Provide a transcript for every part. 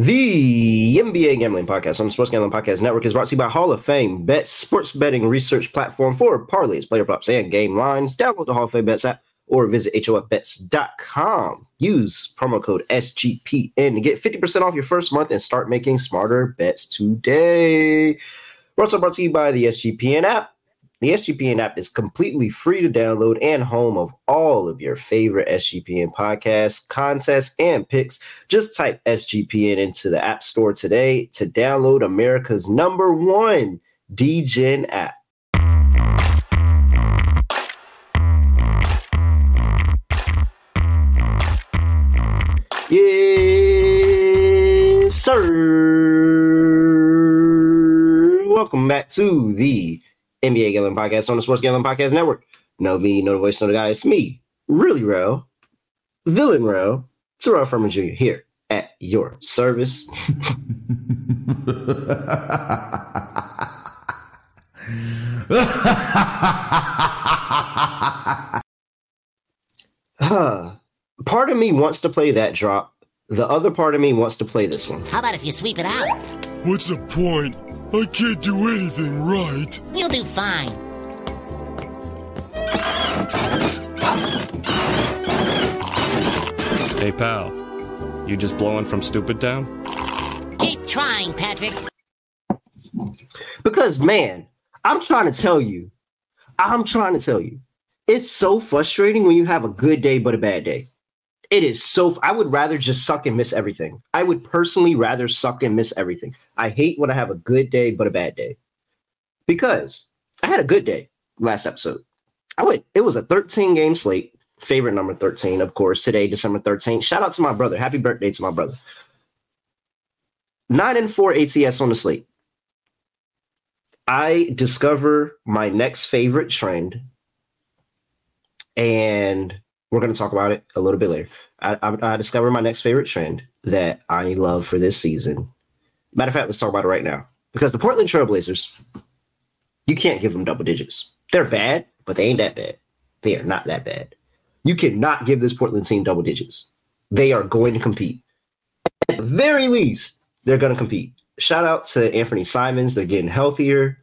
The NBA Gambling Podcast on the Sports Gambling Podcast Network is brought to you by Hall of Fame Bets, sports betting research platform for parlays, player props, and game lines. Download the Hall of Fame Bets app or visit hofbets.com. Use promo code SGPN to get 50% off your first month and start making smarter bets today. We're also brought to you by the SGPN app. The SGPN app is completely free to download and home of all of your favorite SGPN podcasts, contests, and picks. Just type SGPN into the App Store today to download America's number one degen app. Yes, sir. Welcome back to the NBA Gambling Podcast on the Sports Gambling Podcast Network. No me, no the voice, no the guy. It's me, really Row, villain real, Terrell Furman Jr. here at your service. huh. Part of me wants to play that drop. The other part of me wants to play this one. How about if you sweep it out? What's the point? I can't do anything right. You'll do fine. Hey, pal. You just blowing from stupid town? Keep trying, Patrick. Because, man, I'm trying to tell you, I'm trying to tell you, it's so frustrating when you have a good day but a bad day. It is so. I would rather just suck and miss everything. I would personally rather suck and miss everything. I hate when I have a good day but a bad day. Because I had a good day last episode. I went. It was a 13 game slate. Favorite number 13, of course. Today, December 13th. Shout out to my brother. Happy birthday to my brother. Nine and four ATS on the slate. I discover my next favorite trend, and we're going to talk about it a little bit later. I, I, I discovered my next favorite trend that I love for this season. Matter of fact, let's talk about it right now. Because the Portland Trailblazers, you can't give them double digits. They're bad, but they ain't that bad. They are not that bad. You cannot give this Portland team double digits. They are going to compete. At the very least, they're going to compete. Shout out to Anthony Simons. They're getting healthier.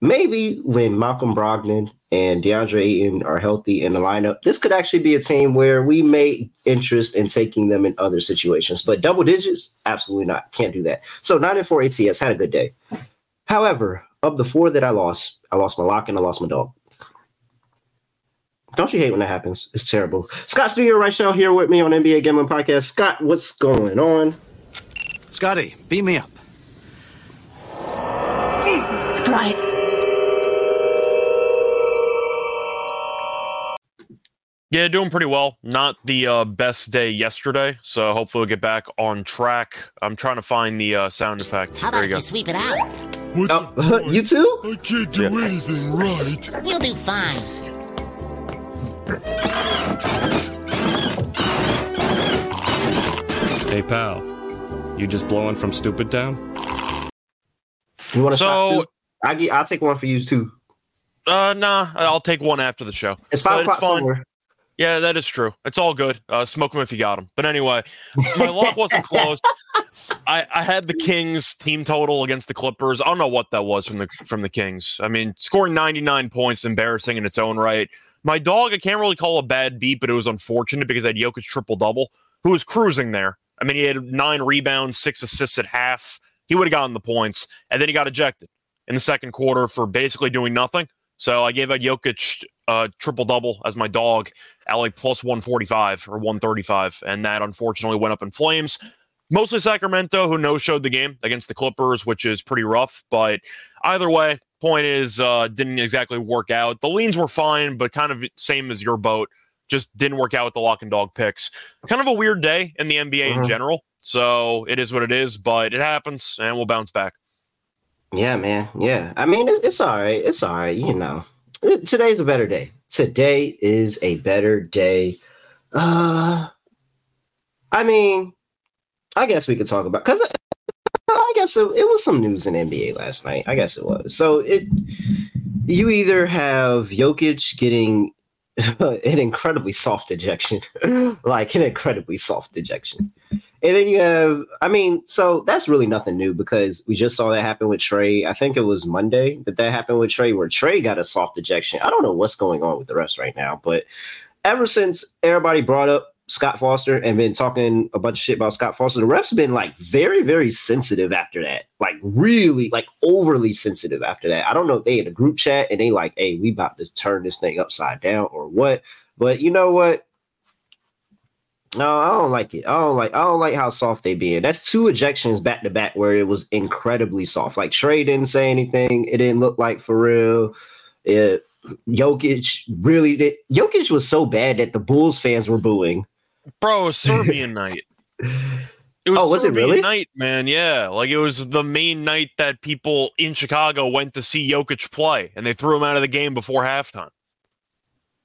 Maybe when Malcolm Brogdon and DeAndre Ayton are healthy in the lineup, this could actually be a team where we may interest in taking them in other situations. But double digits, absolutely not. Can't do that. So nine and four ATS had a good day. However, of the four that I lost, I lost my lock and I lost my dog. Don't you hate when that happens? It's terrible. Scott Studio right now here with me on NBA Gambling Podcast. Scott, what's going on? Scotty, beat me up. Surprise. Yeah, doing pretty well. Not the uh, best day yesterday, so hopefully we'll get back on track. I'm trying to find the uh, sound effect. How there about you if go. you sweep it out? What's Oh, you too? I can't do anything right. You'll do fine. Hey, pal. You just blowing from stupid town? You want to stop So- too? I get, I'll take one for you too. Uh, nah, I'll take one after the show. It's five But o'clock fine. somewhere. Yeah, that is true. It's all good. Uh, smoke them if you got them. But anyway, my lock wasn't closed. I, I had the Kings team total against the Clippers. I don't know what that was from the from the Kings. I mean, scoring 99 points, embarrassing in its own right. My dog, I can't really call a bad beat, but it was unfortunate because I had Jokic triple double, who was cruising there. I mean, he had nine rebounds, six assists at half. He would have gotten the points, and then he got ejected in the second quarter for basically doing nothing. So I gave out Jokic uh, triple double as my dog at like plus 145 or 135. And that unfortunately went up in flames. Mostly Sacramento, who no showed the game against the Clippers, which is pretty rough. But either way, point is, uh, didn't exactly work out. The leans were fine, but kind of same as your boat. Just didn't work out with the lock and dog picks. Kind of a weird day in the NBA in Mhm. general. So it is what it is, but it happens and we'll bounce back. Yeah, man. Yeah. I mean, it's all right. It's all right. You know, today's a better day. Today is a better day. Uh, I mean, I guess we could talk about because I guess it, it was some news in NBA last night. I guess it was. So it, you either have Jokic getting an incredibly soft ejection, like an incredibly soft ejection, And then you have, I mean, so that's really nothing new because we just saw that happen with Trey. I think it was Monday that that happened with Trey, where Trey got a soft ejection. I don't know what's going on with the refs right now, but ever since everybody brought up Scott Foster and been talking a bunch of shit about Scott Foster, the refs have been like very, very sensitive after that. Like really, like overly sensitive after that. I don't know if they in a group chat and they like, hey, we about to turn this thing upside down or what. But you know what? No, I don't like it. I don't like. I don't like how soft they being. That's two ejections back to back where it was incredibly soft. Like Trey didn't say anything. It didn't look like for real. It Jokic really did. Jokic was so bad that the Bulls fans were booing. Bro, Serbian night. It was, Oh, was it really? night, man. Yeah, like it was the main night that people in Chicago went to see Jokic play, and they threw him out of the game before halftime.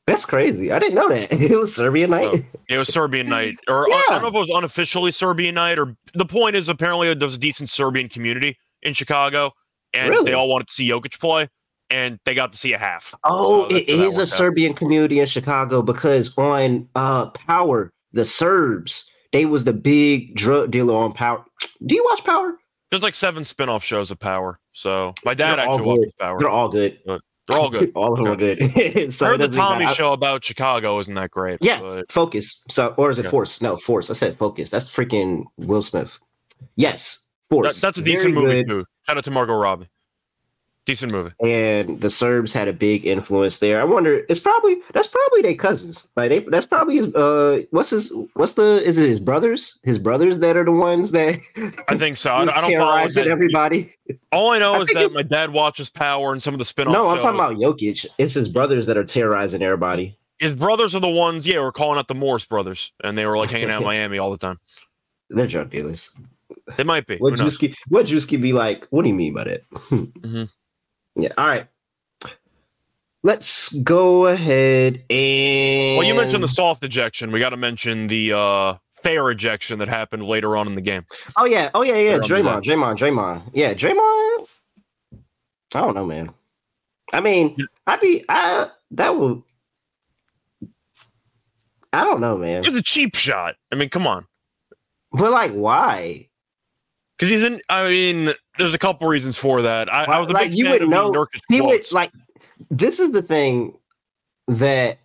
That's crazy. I didn't know that. It was Serbian night. It was Serbian night, or I don't know if it was unofficially Serbian night, or the point is apparently there's a decent Serbian community in Chicago, and Really? they all wanted to see Jokic play, and they got to see a half. Oh, So it that's how that is a out. Serbian community in Chicago because on uh Power, the Serbs, they was the big drug dealer on Power. Do you watch Power? There's like seven spin-off shows of Power. So my dad They're actually watches good. Power. They're all good. They're all good. all of them are good. so I heard the Tommy matter. show about Chicago isn't that great. Yeah, but Focus. So, or is it Yeah. Force? No, Force. I said Focus. That's freaking Will Smith. Yes, that, Force. that's a Very decent movie good. too. Shout out to Margot Robbie. Decent movie. And the Serbs had a big influence there. I wonder. It's probably that's probably their cousins. Like they, that's probably his. Uh, what's his? What's the? Is it his brothers? His brothers that are the ones that I think so. I, I don't follow that. everybody. All I know I is that it- my dad watches Power and some of the spin-off. No, I'm shows. talking about Jokic. It's his brothers that are terrorizing everybody. his brothers are the ones. Yeah, we're calling out the Morris brothers, and they were like hanging out in Miami all the time. They're drug dealers. They might be. What? Drewski? What Drewski be like? What do you mean by that? Mhm. Yeah. All right. Let's go ahead and. Well, you mentioned the soft ejection. We got to mention the uh, fair ejection that happened later on in the game. Oh yeah. Oh yeah. Yeah. Draymond. Draymond. Draymond. Yeah. Draymond. I don't know, man. I mean, I'd be. I that would. I don't know, man. It was a cheap shot. I mean, come on. But like, why? Because he's in. I mean, there's a couple reasons for that. I, I was a Like, big you would know- he would like this is the thing that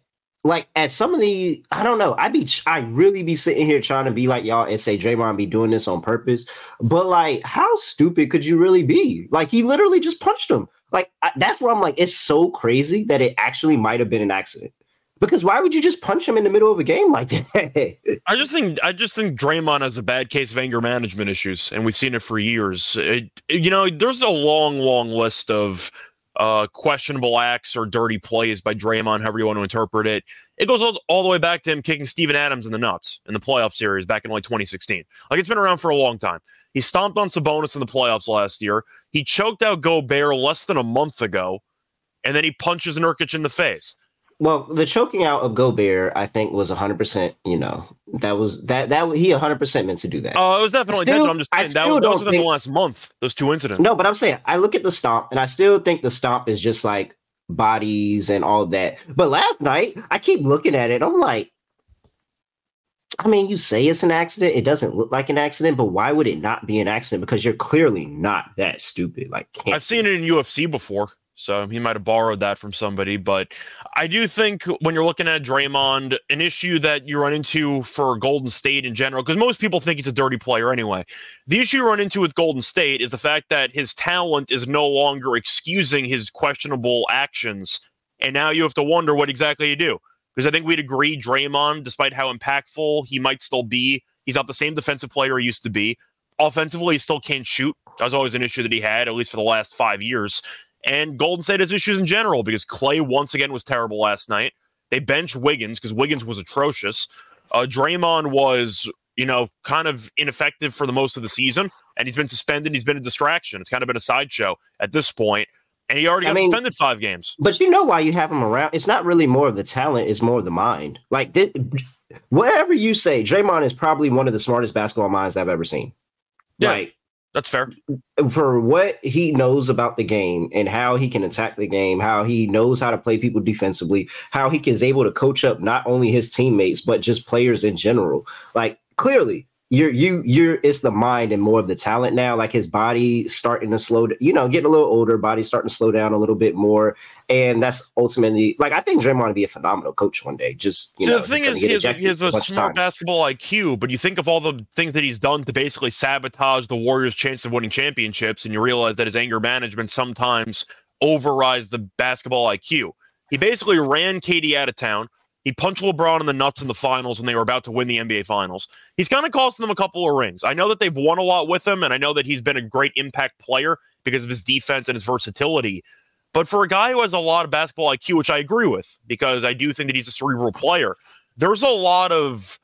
like at some of the I don't know I'd be I really be sitting here trying to be like y'all and say Draymond be doing this on purpose but like how stupid could you really be like he literally just punched him like I, that's where I'm like it's so crazy that it actually might have been an accident because why would you just punch him in the middle of a game like that I just think I just think Draymond has a bad case of anger management issues, and we've seen it for years. It, you know, there's a long, long list of uh, questionable acts or dirty plays by Draymond, however you want to interpret it. It goes all, all the way back to him kicking Steven Adams in the nuts in the playoff series back in like 2016. Like it's been around for a long time. He stomped on Sabonis in the playoffs last year. He choked out Gobert less than a month ago, and then he punches Nurkic in the face. Well, the choking out of Gobert, I think, was 100%. You know, that was that that he 100% meant to do that. Oh, it was definitely Still- intentional. I'm just saying that was, that was within think- the last month. Those two incidents. No, but I'm saying I look at the stomp and I still think the stomp is just like bodies and all that. But last night, I keep looking at it. I'm like, I mean, you say it's an accident. It doesn't look like an accident, but why would it not be an accident? Because you're clearly not that stupid. Like, can't I've seen it in UFC before, so he might have borrowed that from somebody. But I do think when you're looking at Draymond, an issue that you run into for Golden State in general, because most people think he's a dirty player anyway. The issue you run into with Golden State is the fact that his talent is no longer excusing his questionable actions, and now you have to wonder what exactly you do. Because I think we'd agree, Draymond, despite how impactful he might still be, he's not the same defensive player he used to be. Offensively, he still can't shoot. That was always an issue that he had, at least for the last five years. And Golden State has issues in general because Clay once again was terrible last night. They benched Wiggins because Wiggins was atrocious. Uh, Draymond was, you know, kind of ineffective for the most of the season, and he's been suspended. He's been a distraction. It's kind of been a sideshow at this point, and he already I got mean- suspended five games. But you know why you have him around? It's not really more of the talent; it's more of the mind. Like, thi- whatever you say, Draymond is probably one of the smartest basketball minds I've ever seen. Yeah. Like, That's fair. for what he knows about the game and how he can attack the game, how he knows how to play people defensively, how he is able to coach up not only his teammates but just players in general. Like clearly, you're you you're it's the mind and more of the talent now. Like his body starting to slow, you know, getting a little older, body starting to slow down a little bit more, and that's ultimately like I think Draymond would be a phenomenal coach one day. Just you So know, the thing is, he has, ejected he has a bunch smart basketball IQ, but you think of all the things that he's done to basically sabotage the Warriors' chance of winning championships, and you realize that his anger management sometimes overrides the basketball IQ. He basically ran KD out of town. He punched LeBron in the nuts in the finals when they were about to win the NBA finals. He's kind of costing them a couple of rings. I know that they've won a lot with him, and I know that he's been a great impact player because of his defense and his versatility. But for a guy who has a lot of basketball IQ, which I agree with, because I do think that he's a cerebral player, there's a lot of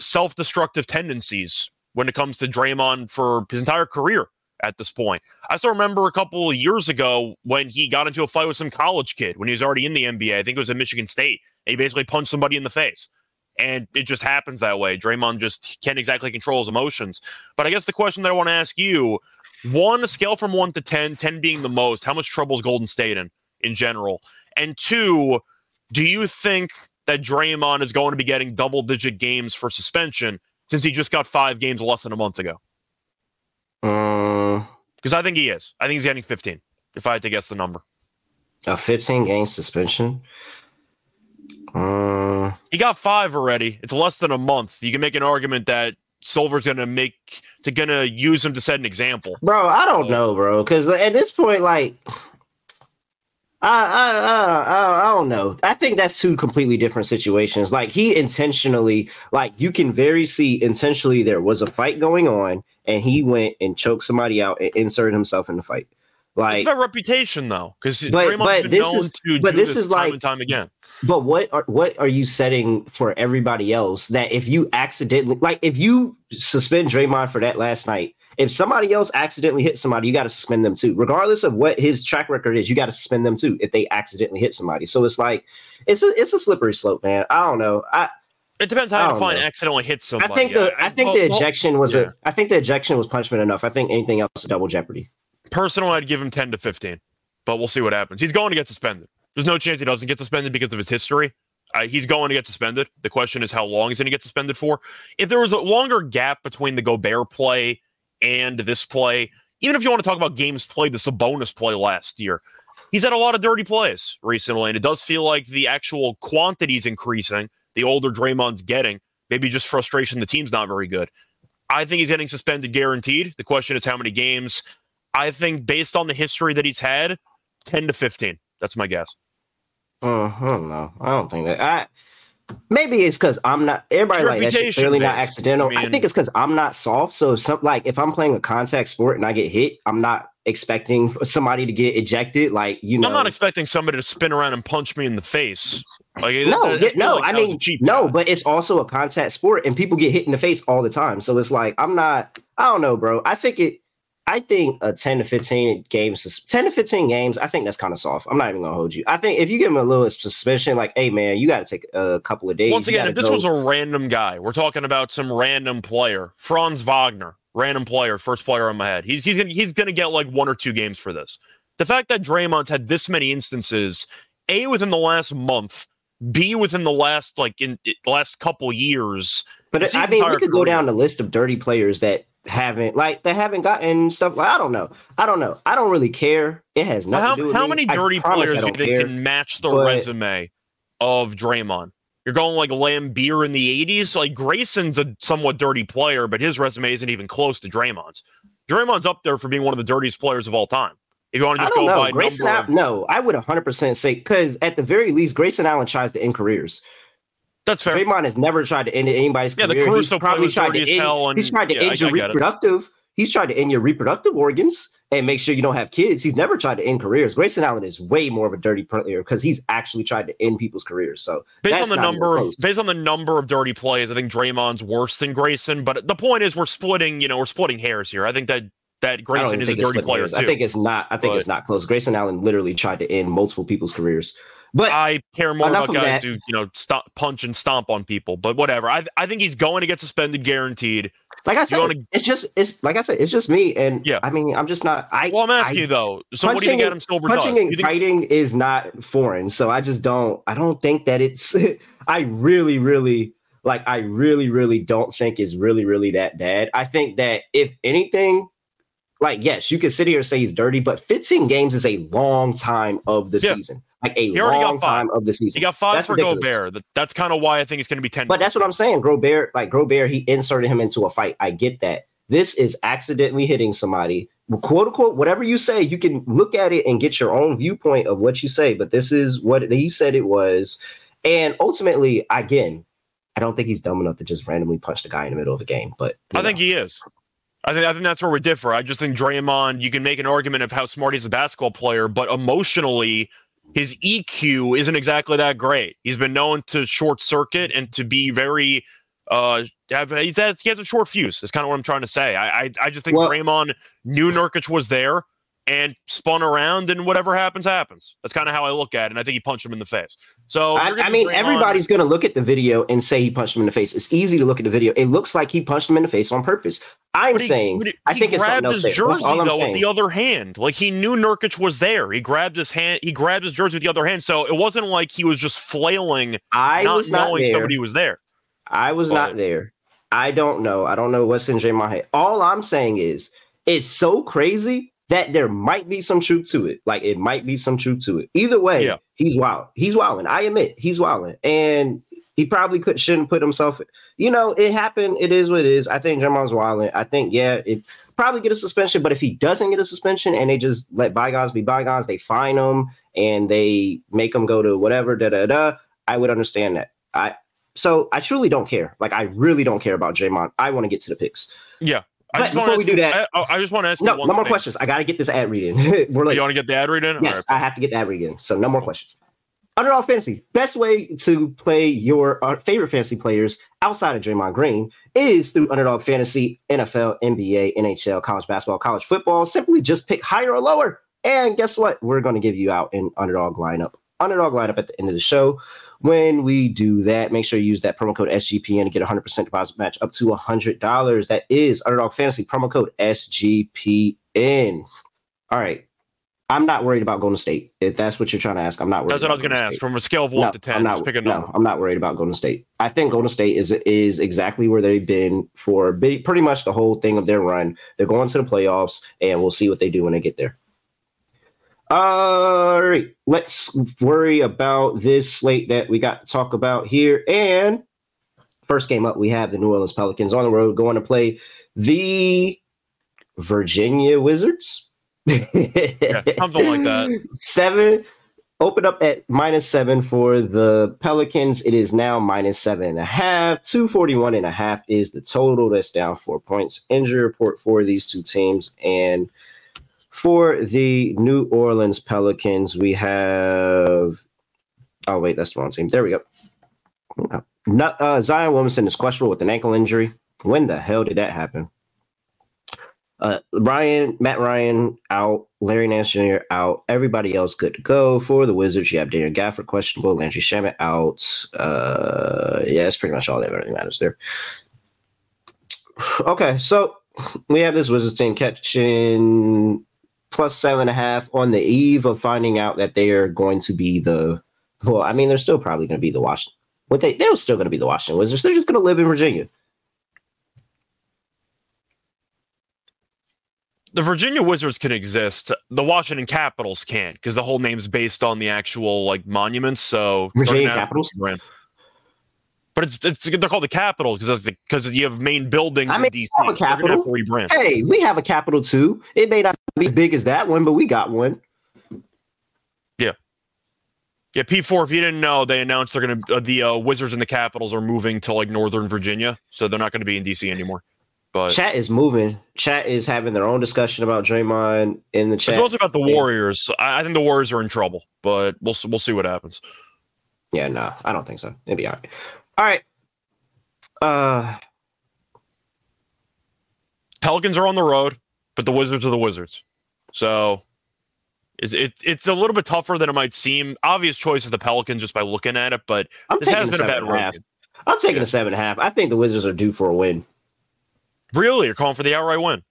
self destructive tendencies when it comes to Draymond for his entire career at this point. I still remember a couple of years ago when he got into a fight with some college kid when he was already in the NBA. I think it was at Michigan State. And he basically punched somebody in the face. And it just happens that way. Draymond just can't exactly control his emotions. But I guess the question that I want to ask you one, scale from one to 10, 10 being the most, how much trouble is Golden State in in general? And two, do you think that Draymond is going to be getting double digit games for suspension since he just got five games less than a month ago? Uh, because I think he is. I think he's getting 15, if I had to guess the number. a 15 game suspension. He got five already. It's less than a month. You can make an argument that Silver's to make, to to use him to set an example. bro, I don't know, bro, because at this point, like, I, I, I, I don't know. I think that's two completely different situations. Like, he intentionally, like, you can very see intentionally there was a fight going on, and he went and choked somebody out and inserted himself in the fight. It's about reputation, though, because Draymond's but been this known is- to but do this this, is time like- and time again. But what are what are you setting for everybody else that if you accidentally like if you suspend Draymond for that last night, if somebody else accidentally hits somebody, you got to suspend them too. Regardless of what his track record is, you got to suspend them too if they accidentally hit somebody. So it's like it's a it's a slippery slope, man. I don't know. I It depends how you define accidentally hit somebody. I think the I think well, the ejection was yeah. a I think the ejection was punishment enough. I think anything else is double jeopardy. Personally, I'd give him 10 to 15, but we'll see what happens. He's going to get suspended. There's no chance he doesn't get suspended because of his history. Uh, he's going to get suspended. The question is how long he's going to get suspended for. If there was a longer gap between the Gobert play and this play, even if you want to talk about games played, the Sabonis play last year, he's had a lot of dirty plays recently, and it does feel like the actual quantity is increasing. The older Draymond's getting, maybe just frustration the team's not very good. I think he's getting suspended guaranteed. The question is how many games. I think based on the history that he's had, 10 to 15. That's my guess. Uh, I don't know. I don't think that. I maybe it's because I'm not. Everybody like that's clearly not accidental. I I, think it's because I'm not soft. So if some like if I'm playing a contact sport and I get hit, I'm not expecting somebody to get ejected. Like you know, I'm not expecting somebody to spin around and punch me in the face. Like no, yeah, feel no. like I that was a mean, no, but it's also a contact sport, and people get hit in the face all the time. So it's like I'm not. I don't know, bro. I think it. I think a 10 to 15 games, 10 to 15 games, I think that's kind of soft. I'm not even gonna hold you. I think if you give him a little suspicion, like, hey man, you gotta take a couple of days. Once again, if this go- was a random guy, we're talking about some random player, Franz Wagner, random player, first player on my head. He's he's gonna he's gonna get like one or two games for this. The fact that Draymond's had this many instances, a within the last month, b within the last like in the last couple years. But I mean, we could go down the list of dirty players that haven't like they haven't gotten stuff. Like I don't know. I don't know. I don't really care. It has nothing How, to do with how many I dirty players I do you think care. can match the but- resume of Draymond? You're going like Laimbeer in the 80s. Like Grayson's a somewhat dirty player, but his resume isn't even close to Draymond's. Draymond's up there for being one of the dirtiest players of all time. If you want to just go know. by Grayson number Allen, of, no, I would 100% say because at the very least, Grayson Allen tries to end careers. That's fair. Draymond has never tried to end anybody's Yeah, the career. Caruso he's probably tried to end, hell, and- he's tried to yeah, end your get it. reproductive. He's tried to end your reproductive organs and make sure you don't have kids. He's never tried to end careers. Grayson Allen is way more of a dirty player because he's actually tried to end people's careers. So Based on the number of based on the number of dirty plays, I think Draymond's worse than Grayson. But the point is, we're splitting. You know, we're splitting hairs here. I think that that Grayson is a dirty player too. I think it's not. I think But- it's not close. Grayson Allen literally tried to end multiple people's careers. But I care more about guys that. who you know punch and stomp on people. But whatever. I I think he's going to get suspended, guaranteed. like I said, wanna- it's just it's like I said, it's just me. And Yeah. I mean, I'm just not. I Well, I'm asking I- you though. So what do you think punching- Adam Silver does? punching You and think- fighting is not foreign so i just don't i don't think that it's i really really like I really, really don't think is really, really that bad. I think that if anything, like yes, you could sit here and say he's dirty, but 15 games is a long time of the Yeah. season, like a He already got long time of the season. He got five That's for ridiculous. Gobert. That's kind of why I think it's going to be 10. But that's what I'm saying. Gobert, like Gobert, he inserted him into a fight. I get that. This is accidentally hitting somebody. Quote unquote, whatever you say, you can look at it and get your own viewpoint of what you say. But this is what he said it was. And ultimately, again, I don't think he's dumb enough to just randomly punch the guy in the middle of a game. But I think he is. I think I think that's where we differ. I just think Draymond, you can make an argument of how smart he's a basketball player, but emotionally, his EQ isn't exactly that great. He's been known to short circuit and to be very uh have he's has, he has a short fuse. That's kind of what I'm trying to say. I I, I just think Well- Draymond knew Nurkic was there and spun around and whatever happens happens. That's kind of how I look at it. And I think he punched him in the face. So I, I mean, everybody's going to look at the video and say he punched him in the face. It's easy to look at the video. It looks like he punched him in the face on purpose. I'm he- saying, he- I think it's something grabbed else his jersey though saying. with the other hand. Like he knew Nurkic was there. He grabbed his hand. He grabbed his jersey with the other hand. So it wasn't like he was just flailing, I not was not knowing there. somebody was there. I was not there. I don't know. I don't know what's in J my head. All I'm saying is it's so crazy that there might be some truth to it. Like it might be some truth to it. Either way, Yeah. he's wild. He's wilding. I admit he's wilding. And he probably could shouldn't put himself. You know, it happened. It is what it is. I think Jamal's wilding. I think, yeah, it probably get a suspension, but if he doesn't get a suspension and they just let bygones be bygones, they fine him and they make him go to whatever, da da da. I would understand that. I so I truly don't care. Like I really don't care about Draymond. I want to get to the picks. Yeah. But wanna before we do you- that- I, I just want to ask No, you no more thing. questions. I got to get this ad read in. We're late. You want to get the ad read in? Yes, right. I have to get the ad read in. So no more questions. Underdog Fantasy, best way to play your uh, favorite fantasy players outside of Draymond Green is through Underdog Fantasy, NFL, NBA, NHL, college basketball, college football. Simply just pick higher or lower. And guess what? We're going to give you out an Underdog lineup. Underdog lineup at the end of the show. When we do that, make sure you use that promo code SGPN to get 100% deposit match up to $100. That is Underdog Fantasy promo code SGPN. All right. I'm not worried about Golden State. If that's what you're trying to ask, I'm not worried. That's what I was going to ask. From a scale of one No, to 10, I'm not, just pick a number. no, I'm not worried about Golden State. I think Golden State is is exactly where they've been for pretty much the whole thing of their run. They're going to the playoffs, and we'll see what they do when they get there. All right, let's worry about this slate that we got to talk about here. And first game up, we have the New Orleans Pelicans on the road going to play the Virginia Wizards. Yeah, something like that. Seven open up at minus seven for the Pelicans. It is now minus seven and a half. 241 and a half is the total. That's down four points. Injury report for these two teams. And for the New Orleans Pelicans, we have. Oh, wait, that's the wrong team. There we go. Not, uh, Zion Williamson is questionable with an ankle injury. When the hell did that happen? Uh, Ryan, Matt Ryan out, Larry Nance Jr. out, everybody else good to go for the Wizards. You have Daniel Gafford questionable, Landry Shamet out. Uh, yeah, that's pretty much all that really matters there. Okay, so we have this Wizards team catching plus seven and a half on the eve of finding out that they are going to be the. Well, I mean, they're still probably going to be the Washington. What they they're still going to be the Washington Wizards. They're just going to live in Virginia. the Virginia Wizards can exist. The Washington Capitals can't because the whole name's based on the actual like monuments. So Virginia Capitals? But it's, it's they're called the Capitals because because you have main buildings I in mean, DC. they have a have capital. to. Hey, we have a capital too. It may not be as big as that one, but we got one. Yeah, yeah. P four. If you didn't know, they announced they're gonna uh, the uh, Wizards and the Capitals are moving to like Northern Virginia, so they're not going to be in DC anymore. But Chat is moving. Chat is having their own discussion about Draymond in the chat. it's also about the Warriors. I, I think the Warriors are in trouble, but we'll we'll see what happens. Yeah, no, I don't think so. It'll be all right. All right. Uh, Pelicans are on the road, but the Wizards are the Wizards. So it's it's it's a little bit tougher than it might seem. Obvious choice is the Pelicans just by looking at it, but I'm this taking has been a bad road. half. I'm taking a seven and a half. I think the Wizards are due for a win. Really, you're calling for the outright win?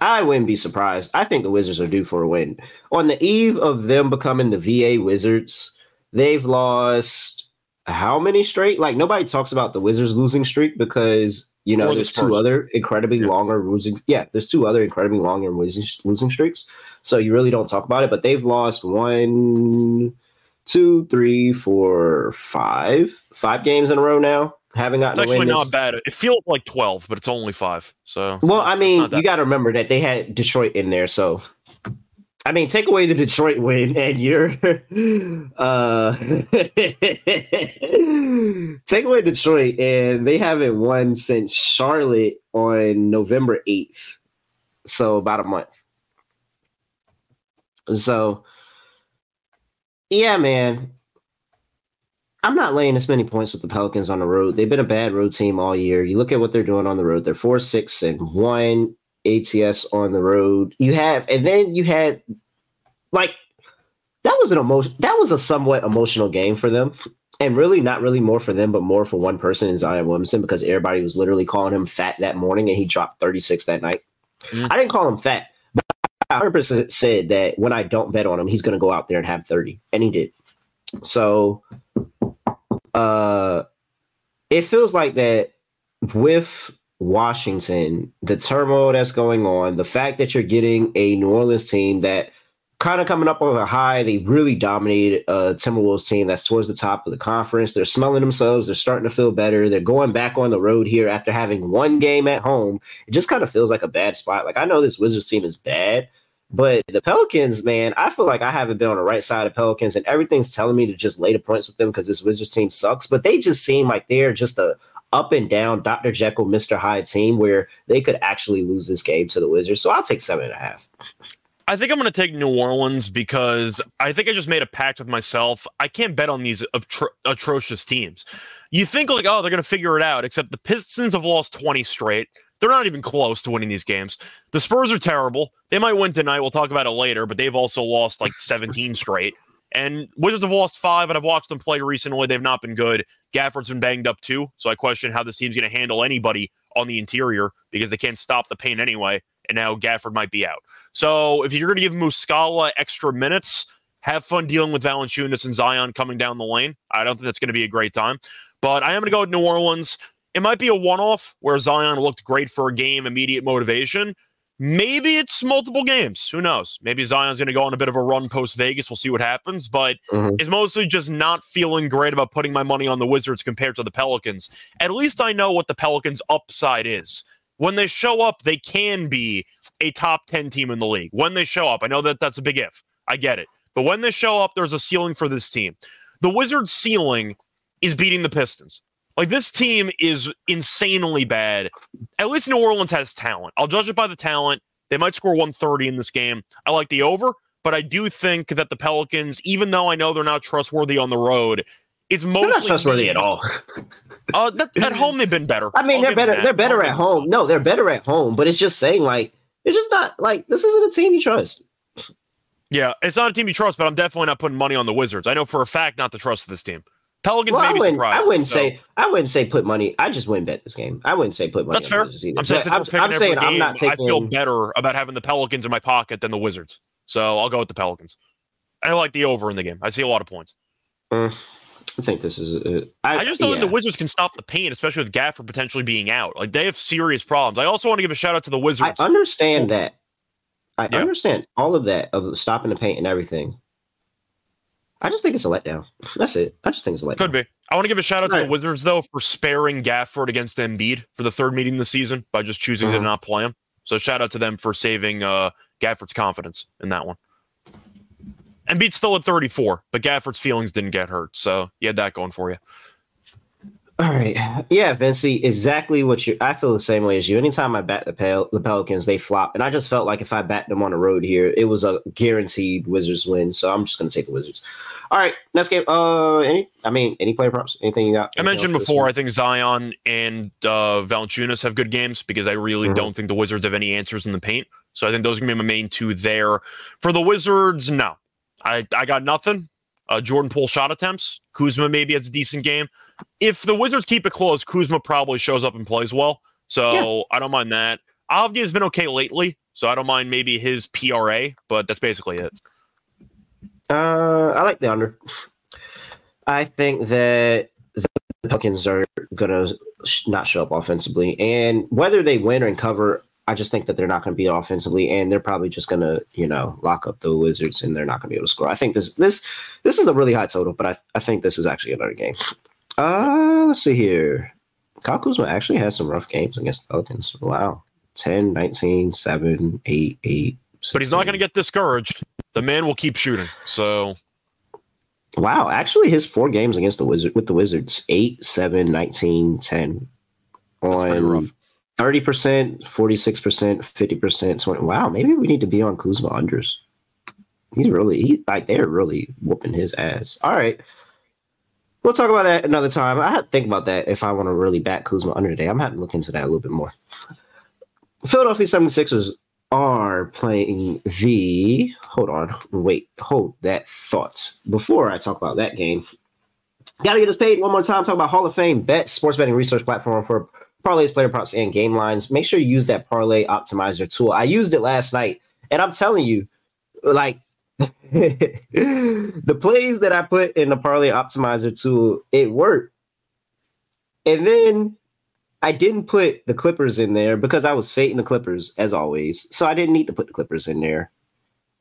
I wouldn't be surprised. I think the Wizards are due for a win. On the eve of them becoming the VA Wizards, they've lost how many straight. Like nobody talks about the Wizards losing streak because you know the there's two other incredibly Yeah. longer losing. Yeah, there's two other incredibly longer losing losing streaks. So you really don't talk about it. But they've lost one, two, three, four, five, five games in a row now. Haven't gotten It's actually this- not bad. It feels like 12, but it's only five. So Well, I mean, you got to remember that they had Detroit in there, so I mean, take away the Detroit win, and you're uh, take away Detroit, and they haven't won since Charlotte on November eighth, so about a month. So, yeah, man, I'm not laying this many points with the Pelicans on the road. They've been a bad road team all year. You look at what they're doing on the road. They're four, six, and one ATS on the road. You have, and then you had like that was an emotion. That was a somewhat emotional game for them, and really not really more for them, but more for one person in Zion Williamson because everybody was literally calling him fat that morning, and he dropped 36 that night. Mhm. I didn't call him fat. But I 100% said that when I don't bet on him, he's going to go out there and have 30, and he did. So uh it feels like that with Washington, the turmoil that's going on, the fact that you're getting a New Orleans team that kind of coming up on a high, they really dominated a Timberwolves team that's towards the top of the conference. They're smelling themselves, they're starting to feel better. They're going back on the road here after having one game at home. It just kind of feels like a bad spot. Like I know this Wizards team is bad, but the Pelicans, man, I feel like I haven't been on the right side of Pelicans, and everything's telling me to just lay the points with them because this Wizards team sucks. But they just seem like they're just a up and down Dr. Jekyll, Mr. Hyde team where they could actually lose this game to the Wizards. So I'll take seven and a half. I think I'm going to take New Orleans because I think I just made a pact with myself. I can't bet on these atro- atrocious teams. You think like, oh, they're going to figure it out, except the Pistons have lost 20 straight. They're not even close to winning these games. The Spurs are terrible. They might win tonight. We'll talk about it later, but they've also lost like 17 straight. And Wizards have lost five, and I've watched them play recently. They've not been good. Gafford's been banged up too, so I question how this team's going to handle anybody on the interior because they can't stop the paint anyway. And now Gafford might be out. So if you're going to give Muscala extra minutes, have fun dealing with Valanciunas and Zion coming down the lane. I don't think that's going to be a great time. But I am going to go with New Orleans. It might be a one-off where Zion looked great for a game, immediate motivation. Maybe it's multiple games. Who knows? Maybe Zion's going to go on a bit of a run post Vegas. We'll see what happens. But Mhm. it's mostly just not feeling great about putting my money on the Wizards compared to the Pelicans. At least I know what the Pelicans' upside is. When they show up, they can be a top 10 team in the league. When they show up, I know that that's a big if. I get it. But when they show up, there's a ceiling for this team. The Wizards' ceiling is beating the Pistons. Like this team is insanely bad. At least New Orleans has talent. I'll judge it by the talent. They might score 130 in this game. I like the over, but I do think that the Pelicans, even though I know they're not trustworthy on the road, it's mostly They're not trustworthy at all. Uh, that, at home they've been better. I mean, I'll they're better. that. They're better I'll at home. No, they're better at home. But it's just saying, like, they're just not like this isn't a team you trust. Yeah, it's not a team you trust, but I'm definitely not putting money on the Wizards. I know for a fact not to trust this team. Pelicans Well, may be surprised. I wouldn't so- say. I wouldn't say put money. I just wouldn't bet this game. I wouldn't say put money. That's fair. I'm saying I'm every saying game, I'm not taking. I feel better about having the Pelicans in my pocket than the Wizards. So I'll go with the Pelicans. I like the over in the game. I see a lot of points. Mm, I think this is. Uh, I, I just don't think the. Wizards can stop the paint, especially with Gafford potentially being out. Like they have serious problems. I also want to give a shout out to the Wizards. I understand that. I Yeah. understand all of that of stopping the paint and everything. I just think it's a letdown. That's it. I just think it's a letdown. Could be. I want to give a shout out to the Wizards though for sparing Gafford against Embiid for the third meeting this season by just choosing to Mhm. not play him. So shout out to them for saving uh, Gafford's confidence in that one. Embiid's still at 34, but Gafford's feelings didn't get hurt, so you had that going for you. All right. Yeah, Vincey, exactly what you I feel the same way as you. Anytime I bat the Pel- the Pelicans, they flop. And I just felt like if I bat them on the road here, it was a guaranteed Wizards win. So I'm just gonna take the Wizards. All right, next game. Uh any I mean any player props? Anything you got? I mentioned else for this before, I think Zion and uh, Valanciunas have good games because I really Mhm. don't think the Wizards have any answers in the paint. So I think those are going to be my main two there. For the Wizards, no. I, I got nothing. Uh, Jordan Poole shot attempts. Kuzma maybe has a decent game. If the Wizards keep it close, Kuzma probably shows up and plays well. So I don't mind that. Avdi has been okay lately, so I don't mind maybe his PRA, but that's basically it. Uh, I like the under. I think that the Pelicans are gonna not show up offensively, and whether they win or cover, I just think that they're not going to be offensively, and they're probably just going to, you know, lock up the Wizards, and they're not going to be able to score. I think this this this is a really high total, but I I think this is actually another game. Uh, let's see here. Kyle Kuzma actually has some rough games against the Pelicans. Wow. 10, 19, 7, 8, 8. But he's not going to get discouraged. The man will keep shooting. So Wow, actually his four games against the Wizard with the Wizards, 8, 7, 19, 10 pretty rough. on 30%, 46%, 50%. 20. Wow, maybe we need to be on Kuzma unders. He's really he like they're really whooping his ass. All right. We'll talk about that another time. I had to think about that if I want to really back Kuzma under today. I'm having to look into that a little bit more. Philadelphia 76ers are playing the hold on, wait, hold that thought. Before I talk about that game, gotta get us paid one more time. Talk about Hall of Fame Bet, sports betting research platform for parlays, player props, and game lines. Make sure you use that parlay optimizer tool. I used it last night, and I'm telling you, like the plays that I put in the parlay optimizer tool, it worked. And then I didn't put the Clippers in there because I was fading the Clippers as always. So I didn't need to put the Clippers in there.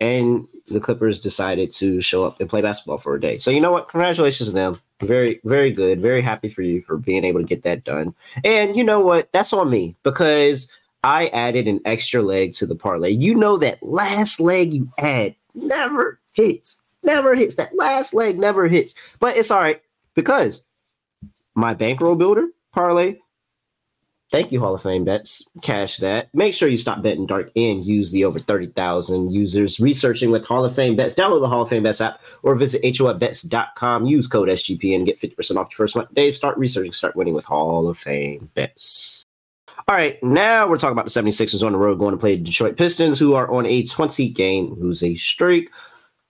And the Clippers decided to show up and play basketball for a day. So you know what? Congratulations to them. Very, very good. Very happy for you for being able to get that done. And you know what? That's on me because I added an extra leg to the parlay. You know that last leg you add never hits. Never hits. That last leg never hits. But it's all right because my bankroll builder parlay. Thank you, Hall of Fame bets. Cash that. Make sure you stop betting dark and use the over 30,000 users researching with Hall of Fame bets. Download the Hall of Fame bets app or visit HOFbets.com. Use code SGPN get 50% off your first month day. Start researching, start winning with Hall of Fame bets. All right, now we're talking about the 76ers on the road going to play the Detroit Pistons, who are on a 20 game losing streak.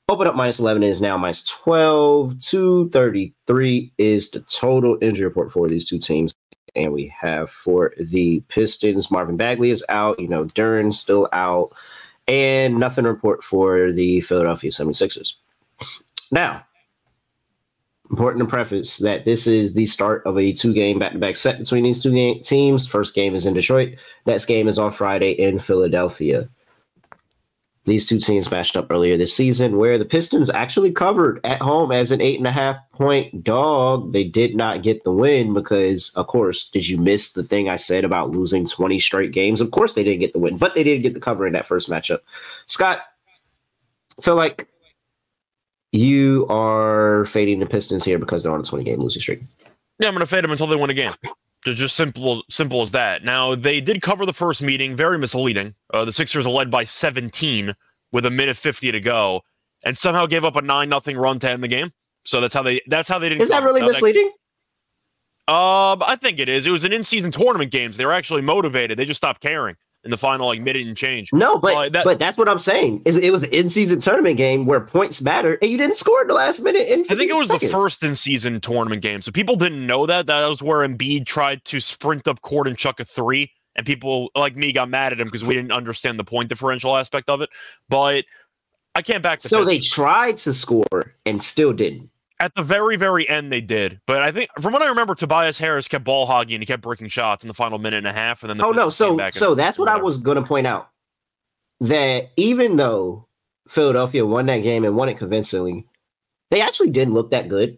Open up minus 11 is now minus 12. 233 is the total injury report for these two teams. And we have for the Pistons, Marvin Bagley is out. You know, Duren's still out. And nothing report for the Philadelphia 76ers. Now, important to preface that this is the start of a two game back to back set between these two game- teams. First game is in Detroit. Next game is on Friday in Philadelphia. These two teams matched up earlier this season where the Pistons actually covered at home as an eight and a half point dog. They did not get the win because, of course, did you miss the thing I said about losing 20 straight games? Of course, they didn't get the win, but they did get the cover in that first matchup. Scott, feel like you are fading the Pistons here because they're on a 20 game losing streak. Yeah, I'm going to fade them until they win a game. Just, just simple, simple as that. Now they did cover the first meeting, very misleading. Uh, the Sixers are led by 17 with a minute 50 to go, and somehow gave up a nine nothing run to end the game. So that's how they. That's how they didn't. Is that really misleading? Um, I think it is. It was an in-season tournament games. They were actually motivated. They just stopped caring in the final like minute and change. No, but Well, that- but that's what I'm saying. Is it was an in-season tournament game where points matter, and you didn't score in the last minute. In I think it was 50 the first in-season tournament game. So people didn't know that. That was where Embiid tried to sprint up court and chuck a three, and people like me got mad at him because we didn't understand the point differential aspect of it. But I can't back the So they tried to score and still didn't. At the very, very end, they did. But I think, from what I remember, Tobias Harris kept ball hogging and he kept breaking shots in the final minute and a half. And then the Oh no, so so that's what I was gonna point out. That even though Philadelphia won that game and won it convincingly, they actually didn't look that good.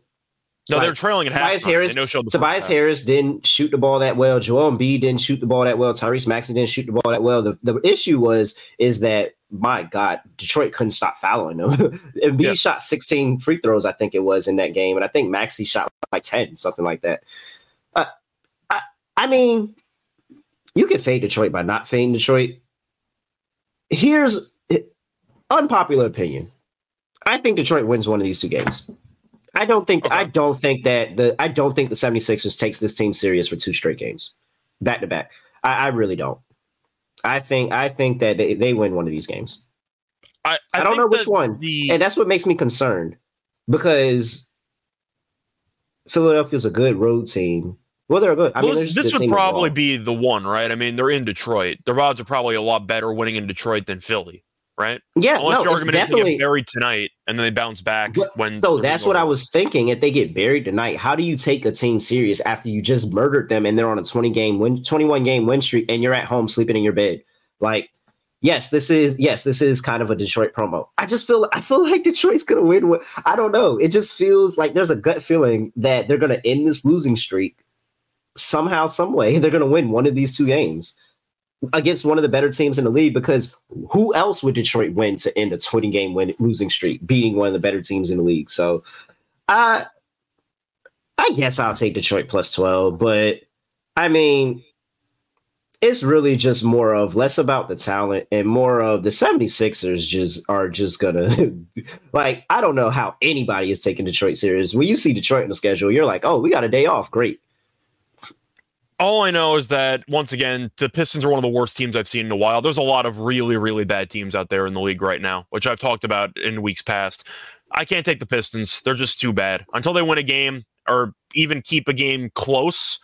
No, they're trailing at Tobias halftime. Harris- no-showed the Tobias. Harris didn't shoot the ball that well. Joel Embiid didn't shoot the ball that well. Tyrese Maxey didn't shoot the ball that well. The, the issue was is that my God, Detroit couldn't stop fouling them. Embiid Yeah. shot 16 free throws, I think it was in that game, and I think Maxey shot like 10, something like that. Uh, I, I mean, you can fade Detroit by not fading Detroit. Here's unpopular opinion. I think Detroit wins one of these two games. I don't think I don't think that the I don't think the 76ers takes this team serious for two straight games. Back to back. I, I really don't. I think I think that they, they win one of these games. I, I don't know which one. The, And that's what makes me concerned because Philadelphia's a good road team. Well, they're good. I well, mean, this, this would probably be the one, right? I mean, they're in Detroit. Their odds are probably a lot better winning in Detroit than Philly, right? Yeah, Unless no, your argument is they definitely. get buried tonight and then they bounce back But- when. So that's what I was thinking. If they get buried tonight, how do you take a team serious after you just murdered them and they're on a 20 game win 21 game win streak and you're at home sleeping in your bed? Like, yes, this is yes, this is kind of a Detroit promo. I just feel I feel like Detroit's gonna win. I don't know. It just feels like there's a gut feeling that they're gonna end this losing streak somehow, some way. They're gonna win one of these two games against one of the better teams in the league because who else would Detroit win to end a 20 game win losing streak, beating one of the better teams in the league? So I I guess I'll take Detroit plus 12, but I mean it's really just more of less about the talent and more of the 76ers just are just gonna like I don't know how anybody is taking Detroit serious. When you see Detroit in the schedule, you're like, oh, we got a day off. Great. All I know is that once again, the Pistons are one of the worst teams I've seen in a while. There's a lot of really, really bad teams out there in the league right now, which I've talked about in weeks past. I can't take the Pistons. They're just too bad. Until they win a game or even keep a game close,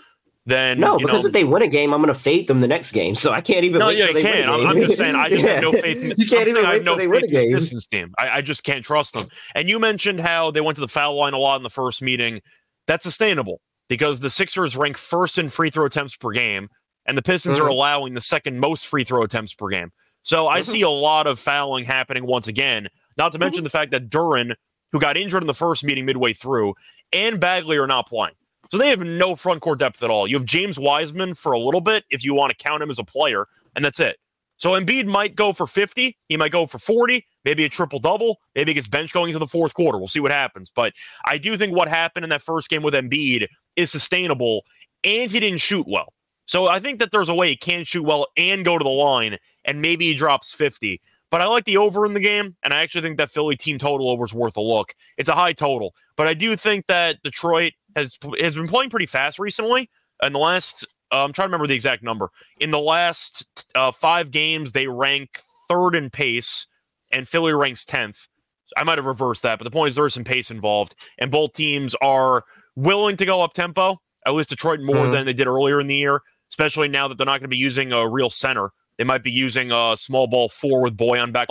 then No, because know, if they win a game, I'm going to fade them the next game. So I can't even. no, yeah, you can. I'm. I'm just saying, I just have no faith in. You can't even wait no till they win a faith in this game. Pistons team. I, I just can't trust them. And you mentioned how they went to the foul line a lot in the first meeting. That's sustainable because the Sixers rank first in free throw attempts per game, and the Pistons are Mhm. allowing the second most free throw attempts per game. So I Mhm. see a lot of fouling happening once again. Not to mention the fact that Duren, who got injured in the first meeting midway through, and Bagley are not playing. So they have no front court depth at all. You have James Wiseman for a little bit if you want to count him as a player, and that's it. So Embiid might go for 50, he might go for 40, maybe a triple double, maybe he gets bench going into the fourth quarter. We'll see what happens. But I do think what happened in that first game with Embiid is sustainable, and he didn't shoot well. So I think that there's a way he can shoot well and go to the line, and maybe he drops 50. But I like the over in the game, and I actually think that Philly team total over is worth a look. It's a high total, but I do think that Detroit has has been playing pretty fast recently. In the last, uh, I'm trying to remember the exact number. In the last uh, five games, they rank third in pace, and Philly ranks tenth. I might have reversed that, but the point is there is some pace involved, and both teams are willing to go up tempo. At least Detroit more Mhm. than they did earlier in the year, especially now that they're not going to be using a real center. They might be using a small ball four with Bojan back.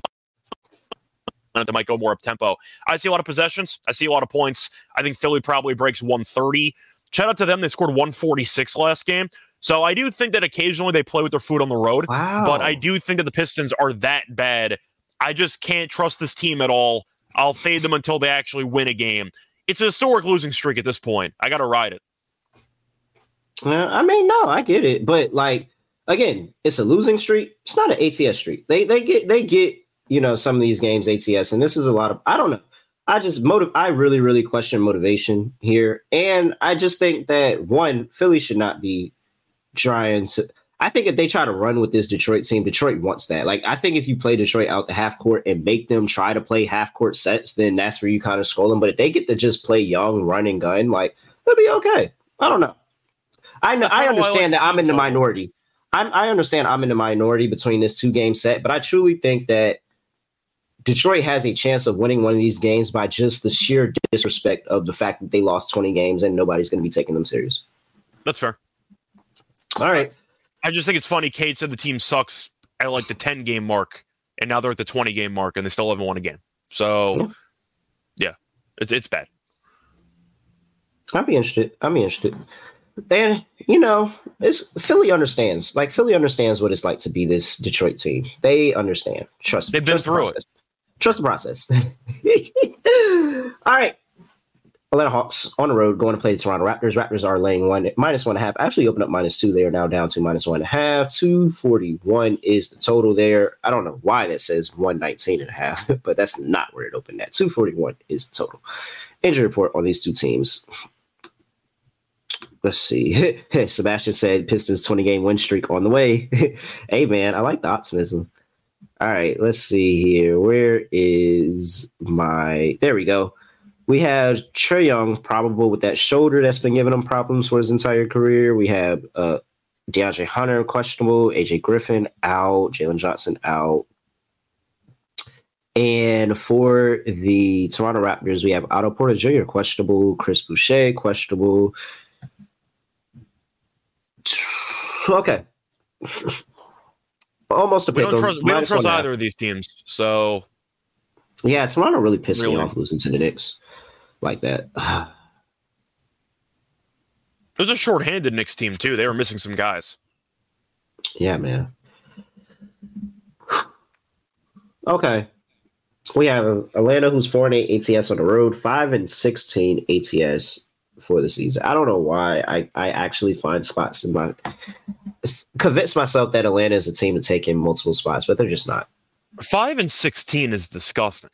They might go more up tempo. I see a lot of possessions. I see a lot of points. I think Philly probably breaks 130. Shout out to them. They scored 146 last game. So I do think that occasionally they play with their food on the road. Wow. But I do think that the Pistons are that bad. I just can't trust this team at all. I'll fade them until they actually win a game. It's a historic losing streak at this point. I got to ride it. Uh, I mean, no, I get it, but like again, it's a losing streak. It's not an ATS streak. They they get they get you know some of these games ATS, and this is a lot of I don't know. I just motive. I really really question motivation here, and I just think that one Philly should not be trying to. I think if they try to run with this Detroit team, Detroit wants that. Like, I think if you play Detroit out the half court and make them try to play half court sets, then that's where you kind of skull them. But if they get to just play young, run and gun, like, they'll be okay. I don't know. I know. That's I kinda I like understand that I'm in the minority. I'm, I understand I'm in the minority between this two game set, but I truly think that Detroit has a chance of winning one of these games by just the sheer disrespect of the fact that they lost 20 games and nobody's going to be taking them serious. That's fair. All right. I just think it's funny. Kate said the team sucks at like the 10 game mark, and now they're at the 20 game mark, and they still haven't won a game. So, Yeah. it's it's bad. I'd be interested. I'd be interested. And you know, it's Philly understands. Like Philly understands what it's like to be this Detroit team. They understand. Trust. me. They've been Trust the through it. Trust the process. All right. Atlanta Hawks on the road going to play the Toronto Raptors. Raptors are laying one minus one and a half. Actually opened up minus two. They are now down to minus one and a half. 241 is the total there. I don't know why that says 119 and a half, but that's not where it opened at. 241 is the total. Injury report on these two teams. Let's see. Sebastian said Pistons 20 game win streak on the way. hey, man, I like the optimism. All right, let's see here. Where is my. There we go. We have Trae Young, probable with that shoulder that's been giving him problems for his entire career. We have uh, DeAndre Hunter, questionable. AJ Griffin, out. Jalen Johnson, out. And for the Toronto Raptors, we have Otto Porter Jr., questionable. Chris Boucher, questionable. Okay. almost a We pick. don't trust. We don't trust one and a half. either of these teams. So Yeah, Toronto really pissed Really? me off losing to the Knicks like that. there's a short-handed Knicks team too. They were missing some guys. yeah, man. Okay. We have Atlanta, who's four and eight ATS on the road, five and sixteen ATS for the season. I don't know why I, I actually find spots in my convince myself that Atlanta is a team to take in multiple spots, but they're just not. Five and sixteen is disgusting.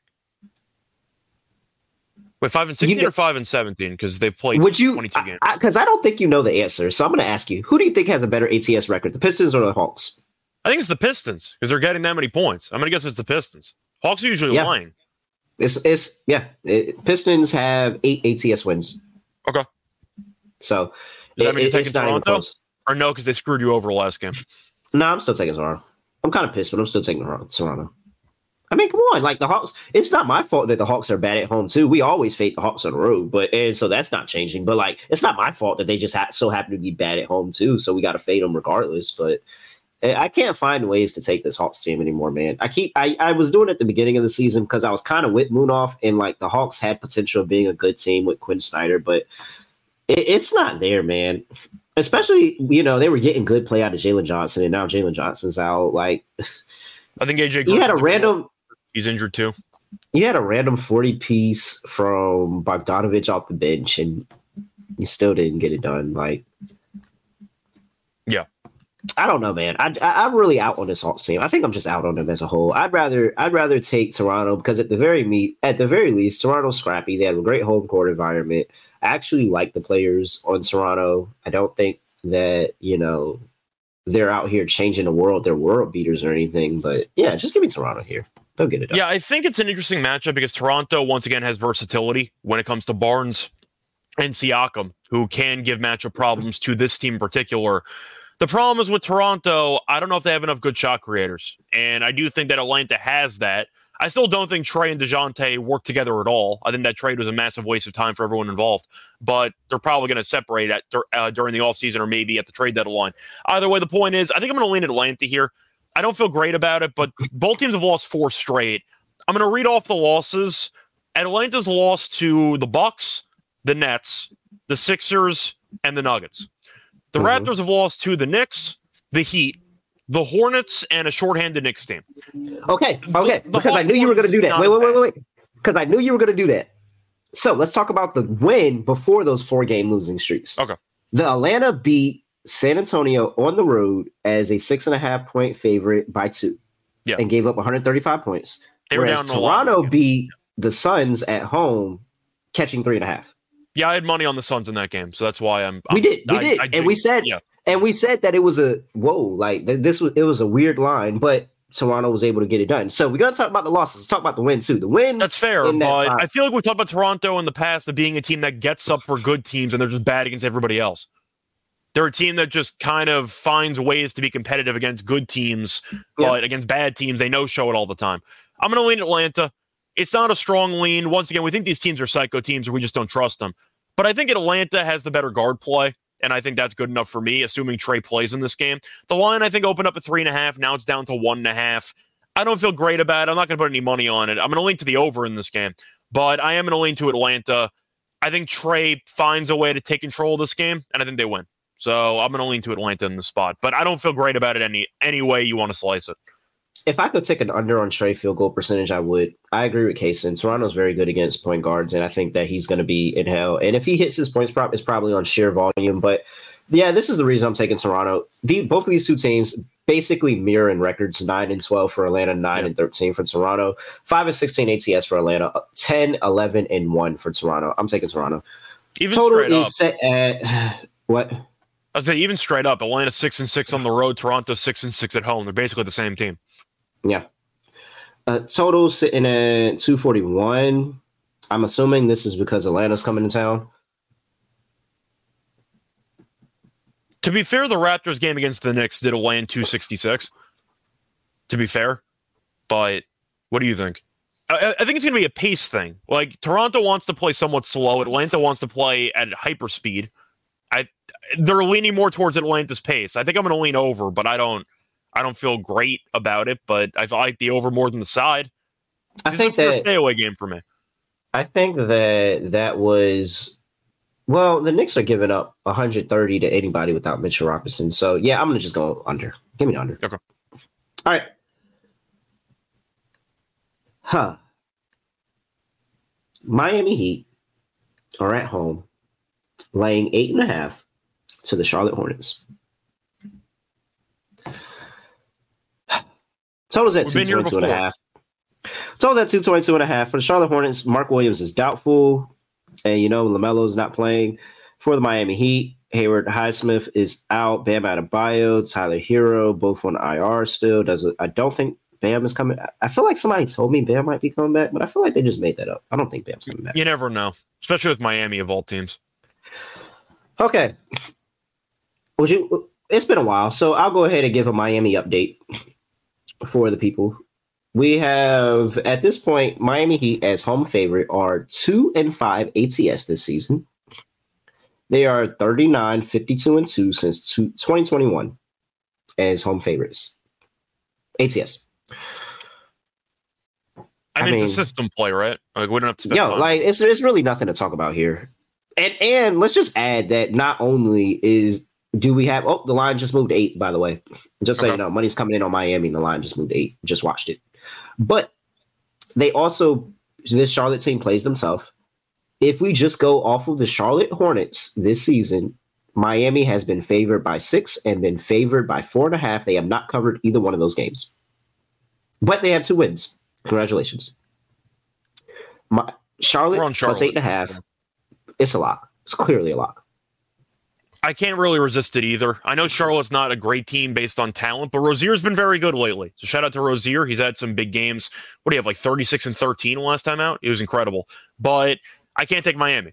Wait, five and sixteen know- or five and seventeen? Because they played Would you? twenty-two games. Because I, don't think you know the answer, so I'm going to ask you: Who do you think has a better ATS record, the Pistons or the Hawks? I think it's the Pistons because they're getting that many points. I'm gonna guess it's the Pistons. Hawks are usually Yeah. lying. It's it's yeah. It, Pistons have eight ATS wins. Okay. So Does that it- mean you're taking Toronto? Or no, because they screwed you over last game. No, I'm still taking Toronto. I'm kind of pissed, but I'm still taking Toronto. I mean, come on, like the Hawks. It's not my fault that the Hawks are bad at home too. We always fade the Hawks on the road, but and so that's not changing. But like, it's not my fault that they just ha- so happen to be bad at home too. So we got to fade them regardless. But eh, I can't find ways to take this Hawks team anymore, man. I keep I, I was doing it at the beginning of the season because I was kind of with Moonoff and like the Hawks had potential of being a good team with Quin Snyder, but it, it's not there, man. Especially, you know, they were getting good play out of Jalen Johnson, and now Jalen Johnson's out. Like I think AJ. you had a random He's injured too. you had a random 40 piece from Bogdanovic off the bench and you still didn't get it done. Like, Yeah. I don't know, man. I, I I'm really out on this Hawks team. I think I'm just out on them as a whole. I'd rather I'd rather take Toronto because at the very meet at the very least, Toronto's scrappy. They have a great home court environment. I actually like the players on Toronto. I don't think that you know they're out here changing the world. They're world beaters or anything. But yeah, just give me Toronto here. They'll get it done. Yeah, I think it's an interesting matchup because Toronto once again has versatility when it comes to Barnes and Siakam, who can give matchup problems to this team in particular. The problem is with Toronto, I don't know if they have enough good shot creators. And I do think that Atlanta has that. I still don't think Trae and DeJounte work together at all. I think that trade was a massive waste of time for everyone involved. But they're probably going to separate at, uh, during the offseason or maybe at the trade deadline. Either way, the point is, I think I'm going to lean at Atlanta here. I don't feel great about it, but both teams have lost four straight. I'm going to read off the losses. Atlanta's lost to the Bucks, the Nets, the Sixers, and the Nuggets. The Mhm. Raptors have lost to the Knicks, the Heat, the Hornets, and a shorthanded Knicks team. Okay, okay. the because I knew you were going to do that. Wait, wait, wait, wait, wait. Because I knew you were going to do that. So let's talk about the win before those four game losing streaks. Okay. The Atlanta beat San Antonio on the road as a six and a half point favorite by two. Yeah. And gave up 135 points. They were Whereas down in a. Toronto beat the Suns at home, catching three and a half. Yeah, I had money on the Suns in that game, so that's why I'm. We I'm- did, we I- did, I and we said, yeah. and we said that it was a whoa, like this was it was a weird line, but Toronto was able to get it done. So we're gonna talk about the losses. Let's talk about the win too. The win, That's fair, that but five. I feel like we've talked about Toronto in the past of being a team that gets up for good teams and they're just bad against everybody else. They're a team that just kind of finds ways to be competitive against good teams, Yeah. but against bad teams, they no show it all the time. I'm going to lean Atlanta. It's not a strong lean. Once again, we think these teams are psycho teams or we just don't trust them. But I think Atlanta has the better guard play, and I think that's good enough for me, assuming Trae plays in this game. The line, I think, opened up at three and a half. Now it's down to one and a half. I don't feel great about it. I'm not going to put any money on it. I'm going to lean to the over in this game, but I am going to lean to Atlanta. I think Trae finds a way to take control of this game, and I think they win. So I'm going to lean to Atlanta in the spot, but I don't feel great about it any any way you want to slice it. if I could take an under on Trae field goal percentage, I would. I agree with Kaysen. Toronto's very good against point guards, and I think that he's going to be in hell. And if he hits his points prop, it's probably on sheer volume. But yeah, this is the reason I'm taking Toronto. The, both of these two teams basically mirror in records: nine and twelve for Atlanta, nine Yeah. and thirteen for Toronto, five and sixteen ATS for Atlanta, uh, 10, 11, and one for Toronto. I'm taking Toronto. Even Total straight up, is set at what? I say even straight up, Atlanta six and six on the road, Toronto six and six at home. They're basically the same team. Yeah. Uh, total sitting at 241. I'm assuming this is because Atlanta's coming to town. To be fair, the Raptors game against the Knicks did a land 266. To be fair, but what do you think? I, I think it's going to be a pace thing. Like Toronto wants to play somewhat slow, Atlanta wants to play at hyper speed. I they're leaning more towards Atlanta's pace. I think I'm going to lean over, but I don't. I don't feel great about it, but I like the over more than the side. I This think is a that stay away game for me. I think that that was well, the Knicks are giving up 130 to anybody without Mitchell Robinson. So yeah, I'm gonna just go under. Give me the under. Okay. All right. Huh. Miami Heat are at home, laying eight and a half to the Charlotte Hornets. Totals at We've been here 222 and a half. Totals at 222 and a half. For the Charlotte Hornets, Mark Williams is doubtful. And, you know, LaMelo's not playing. For the Miami Heat, Haywood Highsmith is out. Bam Adebayo, Tyler Herro, both on IR still. Doesn't I don't think Bam is coming. I feel like somebody told me Bam might be coming back, but I feel like they just made that up. I don't think Bam's coming back. You never know, especially with Miami of all teams. Okay. Would you? It's been a while, so I'll go ahead and give a Miami update for the people. We have at this point Miami Heat as home favorite are two and five ATS this season. They are 39, 52 and two since two, 2021 as home favorites. ATS. I I mean, it's a system play, right? Like we don't have to Yo, like it's it's really nothing to talk about here. And and let's just add that not only is do we have oh the line just moved eight, by the way. Just so you know, money's coming in on Miami and the line just moved eight. Just watched it. But they also this Charlotte team plays themselves. If we just go off of the Charlotte Hornets this season, Miami has been favored by six and been favored by four and a half. They have not covered either one of those games. But they have two wins. Congratulations. My, Charlotte, on plus Charlotte. eight and a half. It's a lock. It's clearly a lock. I can't really resist it either. I know Charlotte's not a great team based on talent, but Rozier's been very good lately. So shout out to Rozier. He's had some big games. What do you have, like 36 and 13 last time out? It was incredible. But I can't take Miami.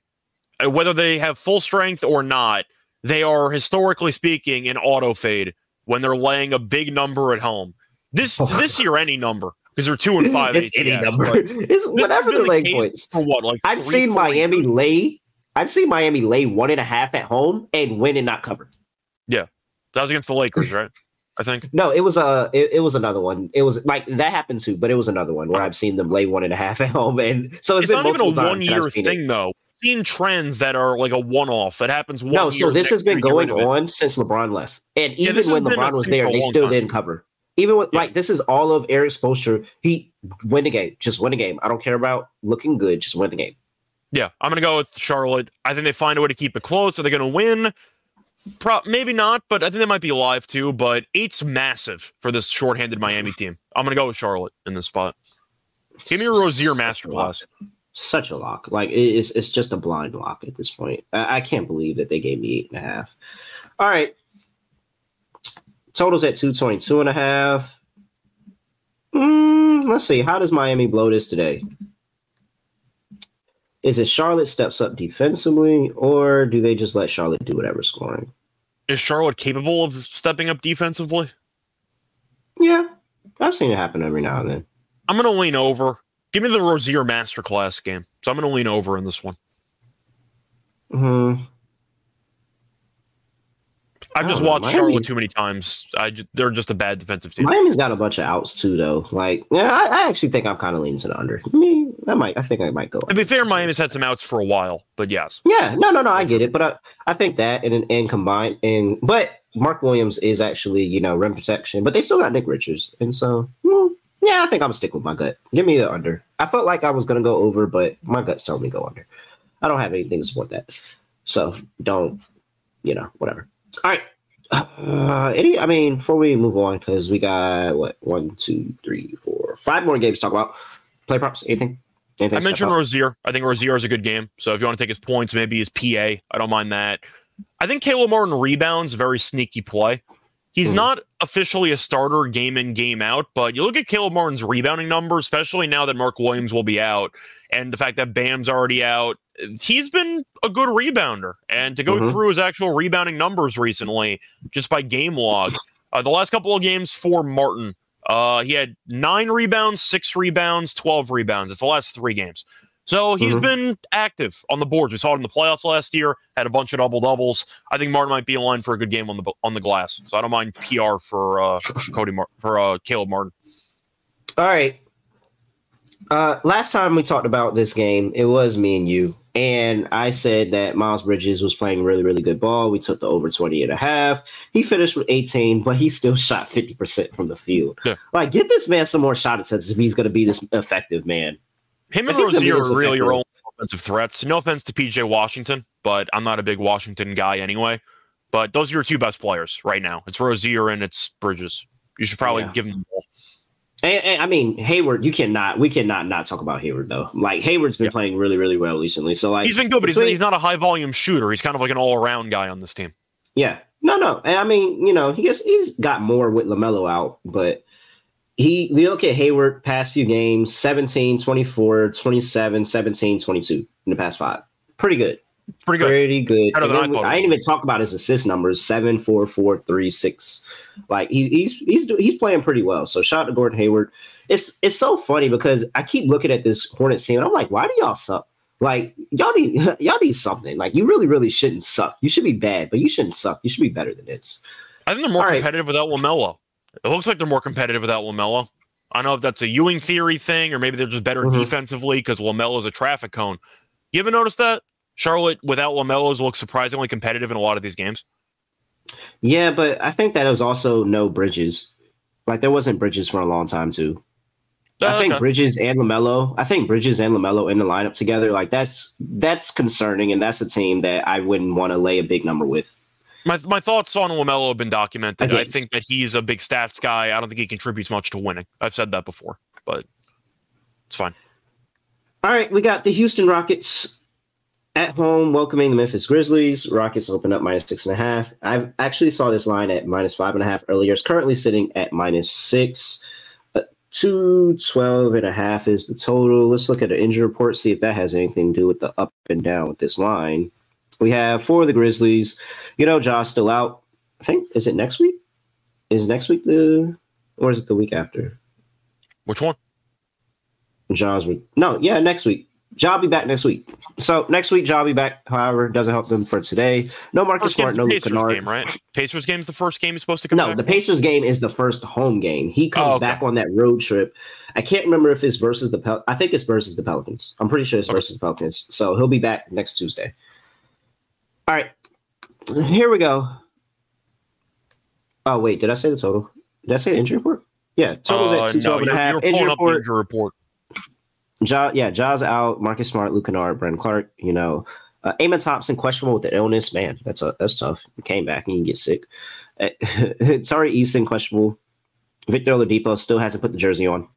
Uh, Whether they have full strength or not, they are historically speaking an auto fade when they're laying a big number at home. This this year, any number because they're two and five. it's any number. It's whatever the case points. for what? Like I've seen Miami years. lay. I've seen Miami lay one and a half at home and win and not cover. Yeah, that was against the Lakers, right? I think. No, it was a it, it was another one. It was like that happened too, but it was another one where I've seen them lay one and a half at home, and so It's been not even a one year seen it. thing, though. I've seen trends that are like a one off. That happens one No, so this has been going rid of it. on since LeBron left, and Yeah, even when LeBron was there, they still time. didn't cover. Even with Yeah. like this is all of Erik Spoelstra. He win the game, just win the game. I don't care about looking good, just win the game. Yeah, I'm gonna go with Charlotte. I think they find a way to keep it close. Are they gonna win? Pro- maybe not, but I think they might be alive too. But eight's massive for this shorthanded Miami team. I'm gonna go with Charlotte in this spot. Give me a Rozier Such a lock. masterclass. Such a lock. Like it's it's just a blind lock at this point. I, I can't believe that they gave me eight and a half. All right. Totals at 222 and a half. Mm, let's see. How does Miami blow this today? Is it Charlotte steps up defensively, or do they just let Charlotte do whatever scoring? Is Charlotte capable of stepping up defensively? Yeah, I've seen it happen every now and then. I'm gonna lean over. Give me the Rozier masterclass game. So I'm gonna lean over in this one. Hmm. I've just watched Miami- Charlotte too many times. I they're just a bad defensive team. Miami's got a bunch of outs too, though. Like, yeah, I, I actually think I'm kind of leaning to the under. I mean, I might. I think I might go. to be fair, Miami's had some outs for a while, but yes. Yeah, no, no, no. I get it, but I, I think that and and combined and but Mark Williams is actually you know rim protection, but they still got Nick Richards, and so hmm, yeah, I think I'm gonna stick with my gut. Give me the under. I felt like I was gonna go over, but my gut's telling me go under. I don't have anything to support that, so don't you know whatever. All right. Uh, any, I mean, before we move on, because we got what one, two, three, four, five more games to talk about. Play props, anything? Anything I mentioned? Rozier. I think Rozier is a good game. So if you want to take his points, maybe his PA, I don't mind that. I think Caleb Martin rebounds, very sneaky play. He's Hmm. not officially a starter game in, game out, but you look at Caleb Martin's rebounding number, especially now that Mark Williams will be out and the fact that Bam's already out. He's been a good rebounder. And to go Mhm. through his actual rebounding numbers recently, just by game log, uh, the last couple of games for Martin, uh, he had nine rebounds, six rebounds, 12 rebounds. It's the last three games. So he's Mhm. been active on the boards. We saw it in the playoffs last year. Had a bunch of double doubles. I think Martin might be in line for a good game on the on the glass. So I don't mind PR for uh, Cody Mar- for uh, Caleb Martin. All right. Uh, last time we talked about this game, it was me and you. And I said that Miles Bridges was playing really, really good ball. We took the over 20 and a half. He finished with 18, but he still shot 50% from the field. Yeah. Like, get this man some more shot attempts if he's going to be this effective, man. Him and If he's gonna be Rozier are really your only offensive threats. No offense to PJ Washington, but I'm not a big Washington guy anyway. But those are your two best players right now. It's Rozier and it's Bridges. You should probably Yeah. give them the ball. And, and, I mean, Hayward, you cannot, we cannot not talk about Hayward, though. Like, Hayward's been Yeah. playing really, really well recently. So, like, He's been good, but he's, he's not a high volume shooter. He's kind of like an all around guy on this team. Yeah. No, no. And I mean, you know, he gets he's got more with LaMelo out, but he you look at Hayward past few games, 17, 24, 27, 17, 22 in the past five. Pretty good. Pretty good. Pretty good. And then I we, I didn't even talk about his assist numbers, seven, four, four, three, six. Like he, he's he's do- he's playing pretty well. So shout out to Gordon Hayward. It's it's so funny because I keep looking at this Hornets team and I'm like, why do y'all suck? Like y'all need y'all need something. Like you really, really shouldn't suck. You should be bad, but you shouldn't suck. You should be better than this. I think they're more All right. competitive without Lamelo. It looks like they're more competitive without Lamelo. I don't know if that's a Ewing theory thing, or maybe they're just better Mhm. defensively because Lamelo is a traffic cone. You ever notice that Charlotte without Lamelo's looks surprisingly competitive in a lot of these games? Yeah, but I think that was also no Bridges. Like there wasn't Bridges for a long time too. I Uh, think okay. Bridges and Lamelo. I think Bridges and Lamelo in the lineup together. Like that's that's concerning, and that's a team that I wouldn't want to lay a big number with. my my thoughts on Lamelo have been documented. I Against. think that he's a big stats guy. I don't think he contributes much to winning. I've said that before, but it's fine. All right, we got the Houston Rockets at home welcoming the Memphis Grizzlies. Rockets open up minus six and a half. I've actually saw this line at minus five and a half earlier. It's currently sitting at minus six. Uh, 212 and a half is the total. Let's look at the injury report, see if that has anything to do with the up and down with this line. We have for the Grizzlies, you know, Ja's still out. I think, is it next week? Is next week the, or is it the week after? Which one? Ja's would no, yeah, next week. Ja will be back next week. So next week, Ja will be back. However, doesn't help them for today. No Marcus Smart, no Luke Pacers Kennard. game, right? Pacers game is the first game he's supposed to come No, back the? Pacers game is the first home game. He comes Oh, okay. back on that road trip. I can't remember if it's versus the Pel- I think it's versus the Pelicans. I'm pretty sure it's Okay. versus the Pelicans. So he'll be back next Tuesday. All right, here we go. Oh wait, did I say the total? Did I say the injury report? Yeah, total's Uh, at two twelve and a half. you're Injury pulling up the report. injury report. Ja, yeah, Ja's out. Marcus Smart, Luke Kennard, Brandon Clarke. You know, uh, Thompson questionable with the illness. Man, that's a, that's tough. He came back and you get sick. Uh, Tari Eason questionable. Victor Oladipo still hasn't put the jersey on.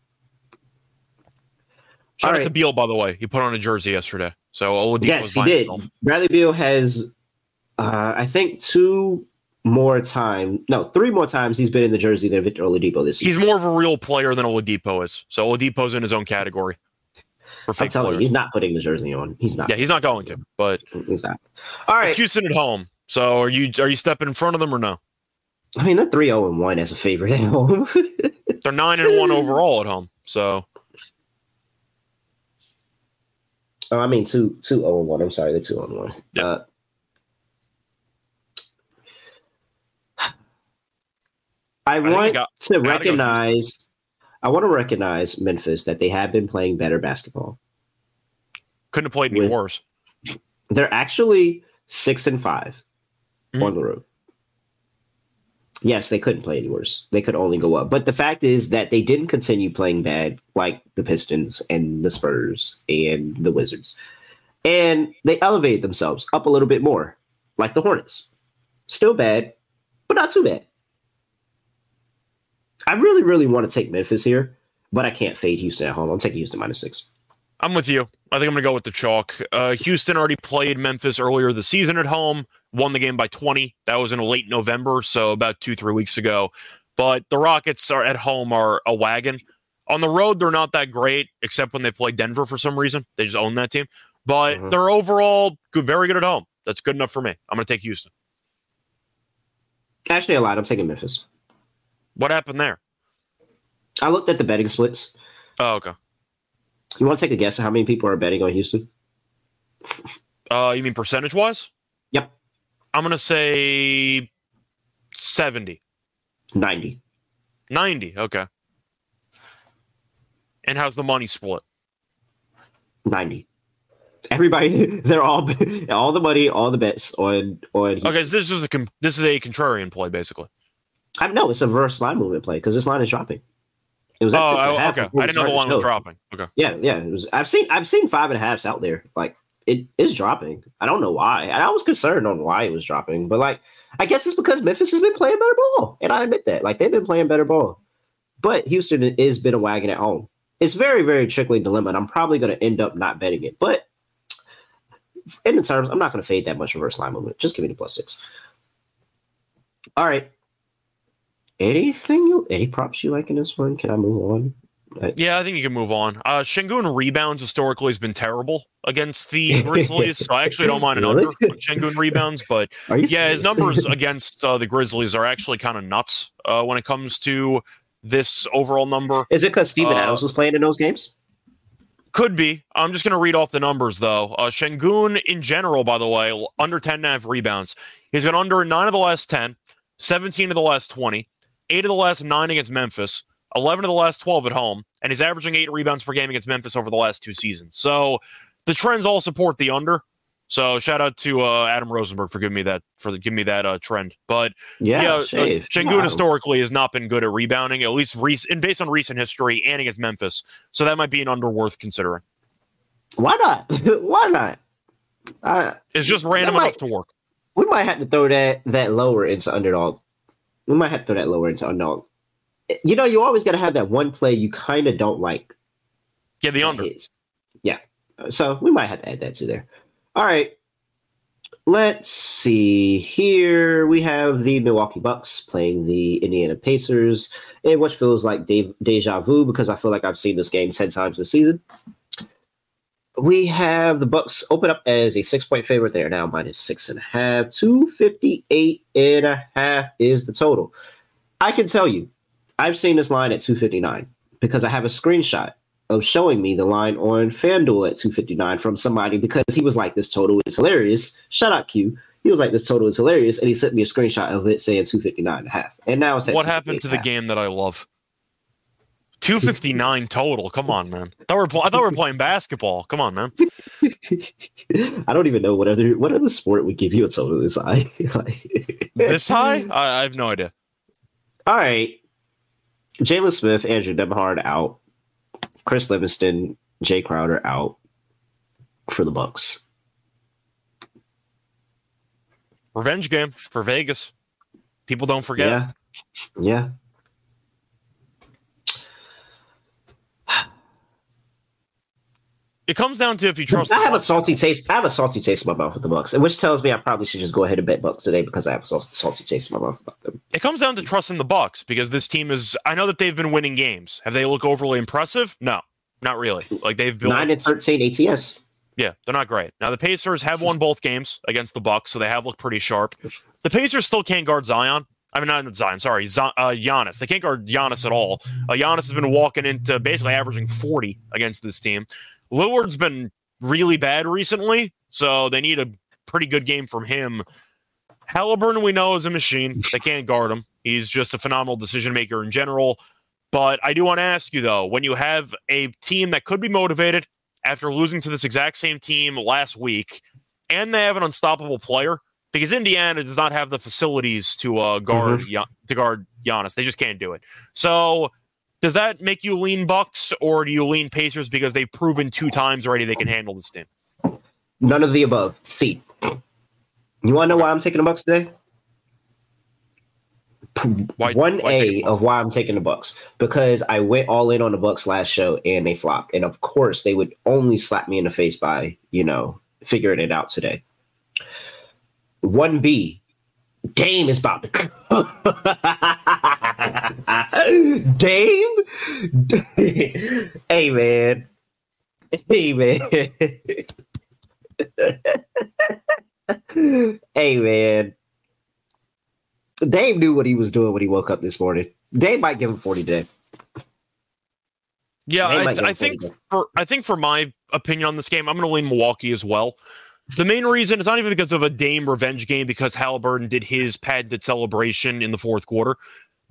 Shout All out right. to Beal, by the way. He put on a jersey yesterday. So Oladipo yes, he did. Bradley Beal has, uh, I think, two more time. No, three more times he's been in the jersey than Victor Oladipo this year. He's more of a real player than Oladipo is. So Oladipo's in his own category. I'm telling you, he's not putting the jersey on. He's not. yeah, he's not going to. But He's not. All right. it's Houston at home. So are you are you stepping in front of them or no? I mean, they're 3 0 and 1 as a favorite at home. They're nine and one overall at home. So Oh, I mean two two zero and one. I'm sorry, they're two on one. Yeah. Uh, I want got- to recognize. I want to recognize Memphis that they have been playing better basketball. couldn't have played any With- worse. They're actually six and 5 Mhm. on the road. Yes, they couldn't play any worse. They could only go up. But the fact is that they didn't continue playing bad like the Pistons and the Spurs and the Wizards. And they elevated themselves up a little bit more, like the Hornets. Still bad, but not too bad. I really, really want to take Memphis here, but I can't fade Houston at home. I'm taking Houston minus six. I'm with you. I think I'm going to go with the chalk. Uh, Houston already played Memphis earlier this season at home, won the game by 20. That was in late November, so about two, three weeks ago. But the Rockets are at home are a wagon. On the road, they're not that great, except when they play Denver for some reason. They just own that team. But Mhm. they're overall good, very good at home. That's good enough for me. I'm going to take Houston. Actually, a lot. I'm taking Memphis. What happened there? I looked at the betting splits. Oh, okay. You want to take a guess at how many people are betting on Houston? Uh, you mean percentage wise? Yep. I'm gonna say 70, 90. 90. Okay. And how's the money split? 90. Everybody, they're all all the money, all the bets on on. Houston. Okay, so this is a this is a contrarian play basically. I know it's a reverse line movement play because this line is dropping. It was Oh, at six and a oh, okay. I didn't know the line was dropping. Okay. Yeah, yeah. It was. I've seen I've seen five and a halfs out there. Like it is dropping. I don't know why. And I was concerned on why it was dropping, but like I guess it's because Memphis has been playing better ball, and I admit that. Like they've been playing better ball, but Houston is been a wagon at home. It's very very trickly dilemma, and I'm probably going to end up not betting it. But in the terms, I'm not going to fade that much reverse line movement. Just give me the plus six. All right. Anything you any props you like in this one? Can I move on? Yeah, I think you can move on. Uh, Sengun rebounds historically has been terrible against the Grizzlies, so I actually don't mind an Really? under on Sengun rebounds. But yeah, his numbers against uh, the Grizzlies are actually kind of nuts uh, when it comes to this overall number. Is it because Steven Uh, Adams was playing in those games? Could be. I'm just going to read off the numbers, though. Uh, in general, by the way, under 10 and a half rebounds. He's been under 9 of the last 10, 17 of the last 20, 8 of the last 9 against Memphis, 11 of the last 12 at home, and he's averaging 8 rebounds per game against Memphis over the last two seasons. So the trends all support the under. So shout out to uh, Adam Rosenberg for giving me that for the, giving me that uh, trend. But Yeah, yeah, uh, shave. Sengun historically has not been good at rebounding, at least rec- and based on recent history and against Memphis. So that might be an under worth considering. Why not? Why not? Uh, It's just random might- enough to work. we might have to throw that that lower into underdog. We might have to throw that lower into unknown. You know, you always got to have that one play you kind of don't like. Yeah, the under. Yeah. So we might have to add that to there. All right. Let's see here. We have the Milwaukee Bucks playing the Indiana Pacers, in which feels like de- deja vu because I feel like I've seen this game 10 times this season. We have the Bucks open up as a six point favorite. They are now minus six and a half. 258 and a half is the total. I can tell you, I've seen this line at 259 because I have a screenshot of showing me the line on FanDuel at 259 from somebody because he was like, This total is hilarious. Shout out Q. He was like, This total is hilarious. And he sent me a screenshot of it saying 259 and a half. And now it's at What happened to the 258 game that I love? 259 total. Come on, man. I thought, we were pl- I thought we were playing basketball. Come on, man. I don't even know what other what other sport would give you a total this high. This high? I, I have no idea. All right. Jalen Smith, Andrew Nembhard out. Chris Livingston, Jae Crowder out for the Bucks. Revenge game for Vegas. People don't forget. Yeah. Yeah. It comes down to if you trust. I have a salty taste. I have a salty taste in my mouth with the Bucks, which tells me I probably should just go ahead and bet Bucks today because I have a salty taste in my mouth about them. It comes down to trusting the Bucks because this team is. I know that they've been winning games. Have they look overly impressive? No, not really. Like they've been Nine and thirteen ATS. Yeah, they're not great. Now the Pacers have won both games against the Bucks, so they have looked pretty sharp. The Pacers still can't guard Zion. I mean, not Zion. Sorry, Z- uh, Giannis. They can't guard Giannis at all. Uh, Giannis has been walking into basically averaging forty against this team. Lillard's been really bad recently, so they need a pretty good game from him. Halliburton, we know, is a machine. They can't guard him. He's just a phenomenal decision maker in general. But I do want to ask you though, when you have a team that could be motivated after losing to this exact same team last week, and they have an unstoppable player, because Indiana does not have the facilities to uh, guard Gian- to guard Giannis. They just can't do it. So, does that make you lean Bucks, or do you lean Pacers because they've proven two times already they can handle this team? None of the above. C. You want to know why I'm taking the Bucks today? Why- One why A of why I'm taking the Bucks because I went all in on the Bucks last show and they flopped, and of course they would only slap me in the face by you know figuring it out today. One B, Dame is about to. Dame, hey man, hey man, hey man. Dame knew what he was doing when he woke up this morning. Dame might give him 40 today. Yeah, I, th- I think for I think for my opinion on this game, I'm going to lean Milwaukee as well. The main reason is not even because of a Dame revenge game, because Halliburton did his patented celebration in the fourth quarter,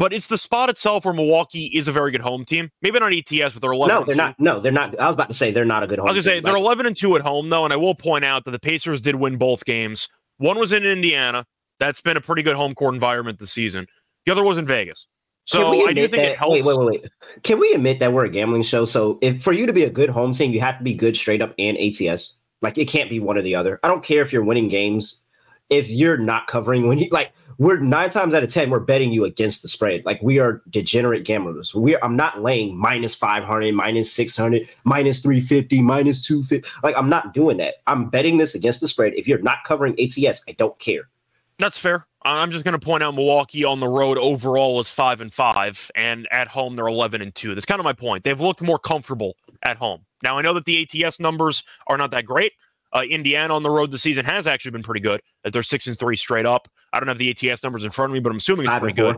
but it's the spot itself where Milwaukee is a very good home team. Maybe not ATS, but they're 11. No, they're not. No, they're not. I was about to say they're not a good home. I was gonna say team. they're Like, 11 and 2 at home though, and I will point out that the Pacers did win both games. One was in Indiana. That's been a pretty good home court environment this season. The other was in Vegas. So I do think that, it helps. Wait, wait, wait, wait. Can we admit that we're a gambling show? So if for you to be a good home team, you have to be good straight up and ATS. Like it can't be one or the other. I don't care if you're winning games. If you're not covering when you like we're nine times out of ten, we're betting you against the spread. Like we are degenerate gamblers. We are, I'm not laying minus 500, minus 600, minus 350, minus 250. Like I'm not doing that. I'm betting this against the spread. If you're not covering ATS, I don't care. That's fair. I'm just going to point out Milwaukee on the road overall is five and five, and at home they're 11 and two. That's kind of my point. They've looked more comfortable at home. Now I know that the ATS numbers are not that great. Uh, Indiana on the road this season has actually been pretty good, as they're six and three straight up. I don't have the ATS numbers in front of me, but I'm assuming it's Five pretty good.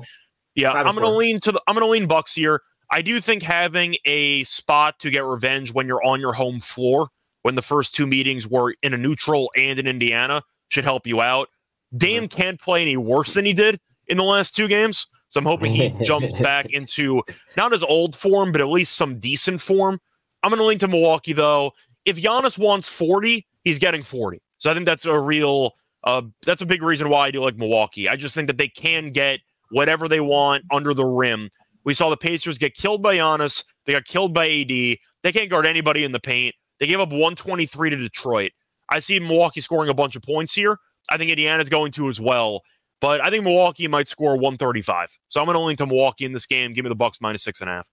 Yeah, Five I'm going to four. lean to the. I'm going to lean Bucks here. I do think having a spot to get revenge when you're on your home floor, when the first two meetings were in a neutral and in Indiana, should help you out. Dame can't play any worse than he did in the last two games, so I'm hoping he jumps back into not his old form, but at least some decent form. I'm going to lean to Milwaukee though. If Giannis wants 40, he's getting 40. So I think that's a real. Uh, that's a big reason why I do like Milwaukee. I just think that they can get whatever they want under the rim. We saw the Pacers get killed by Giannis. They got killed by AD. They can't guard anybody in the paint. They gave up 123 to Detroit. I see Milwaukee scoring a bunch of points here. I think Indiana's going to as well. But I think Milwaukee might score 135. So I'm going to lean to Milwaukee in this game. Give me the Bucks minus six and a half.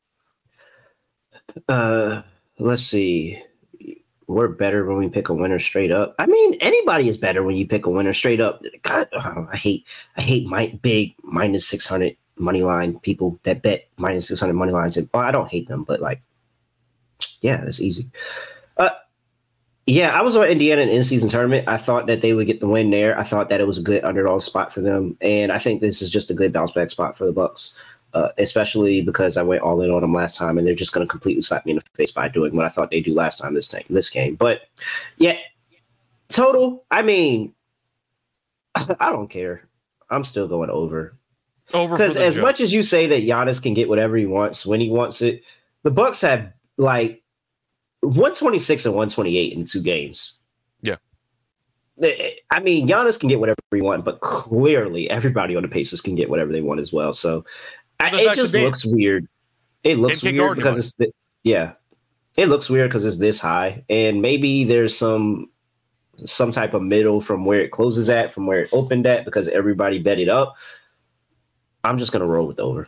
Uh, let's see. We're better when we pick a winner straight up. I mean, anybody is better when you pick a winner straight up. God, oh, I hate, I hate my big minus six hundred money line people that bet minus six hundred money lines. And well, I don't hate them, but like, yeah, it's easy. Uh, yeah, I was on Indiana in in-season tournament. I thought that they would get the win there. I thought that it was a good underdog spot for them, and I think this is just a good bounce back spot for the Bucks uh, especially because I went all in on them last time, and they're just going to completely slap me in the face by doing what I thought they do last time this time, this game. But yeah, total. I mean, I don't care. I'm still going over Over because as much as you say that Giannis can get whatever he wants when he wants it, the Bucks have like 126 and 128 in two games. Yeah. I mean, Giannis can get whatever he wants, but clearly everybody on the Pacers can get whatever they want as well. So I, Well, the it just looks weird. It looks weird because it's yeah, it looks weird because it's this high, and maybe there's some some type of middle from where it closes at, from where it opened at, because everybody bet it up. I'm just gonna roll with the over.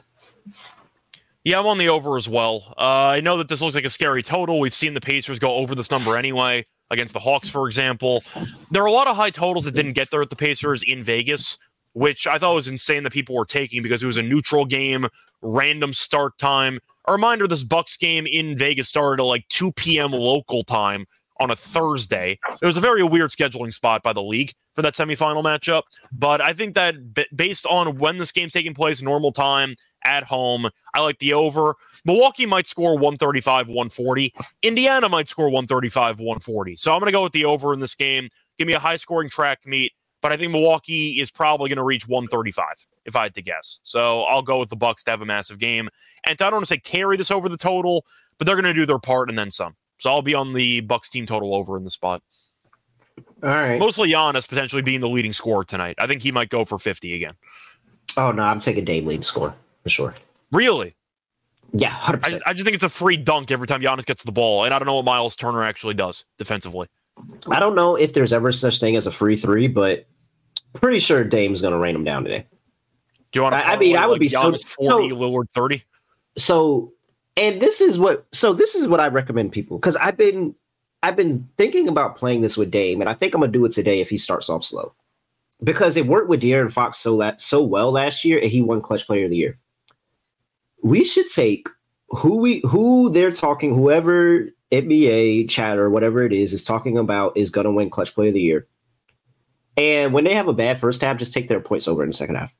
Yeah, I'm on the over as well. Uh, I know that this looks like a scary total. We've seen the Pacers go over this number anyway against the Hawks, for example. There are a lot of high totals that didn't get there at the Pacers in Vegas, which I thought was insane that people were taking because it was a neutral game, random start time. A reminder: this Bucks game in Vegas started at like 2 p.m. local time on a Thursday. It was a very weird scheduling spot by the league for that semifinal matchup. But I think that b- based on when this game's taking place, normal time at home, I like the over. Milwaukee might score 135, 140. Indiana might score 135, 140. So I'm going to go with the over in this game. Give me a high scoring track meet, but I think Milwaukee is probably going to reach 135 if I had to guess. So I'll go with the Bucks to have a massive game. And I don't want to say carry this over the total, but they're going to do their part and then some. So I'll be on the Bucks team total over in the spot. All right. Mostly Giannis potentially being the leading scorer tonight. I think he might go for 50 again. Oh no, I'm taking Dame lead score for sure. Really? Yeah, hundred I percent. just, I just think it's a free dunk every time Giannis gets the ball, and I don't know what Miles Turner actually does defensively. I don't know if there's ever such thing as a free three, but pretty sure Dame's gonna rain them down today. Do you want? I- I mean, I would be so- forty, so- Lillard thirty. so and this is what so this is what I recommend people because I've been I've been thinking about playing this with Dame, and I think I'm gonna do it today if he starts off slow. Because it worked with De'Aaron Fox so la- so well last year, and he won Clutch Player of the Year. We should take who we who they're talking, whoever NBA chatter, whatever it is, is talking about is gonna win Clutch Player of the Year. And when they have a bad first half, just take their points over in the second half.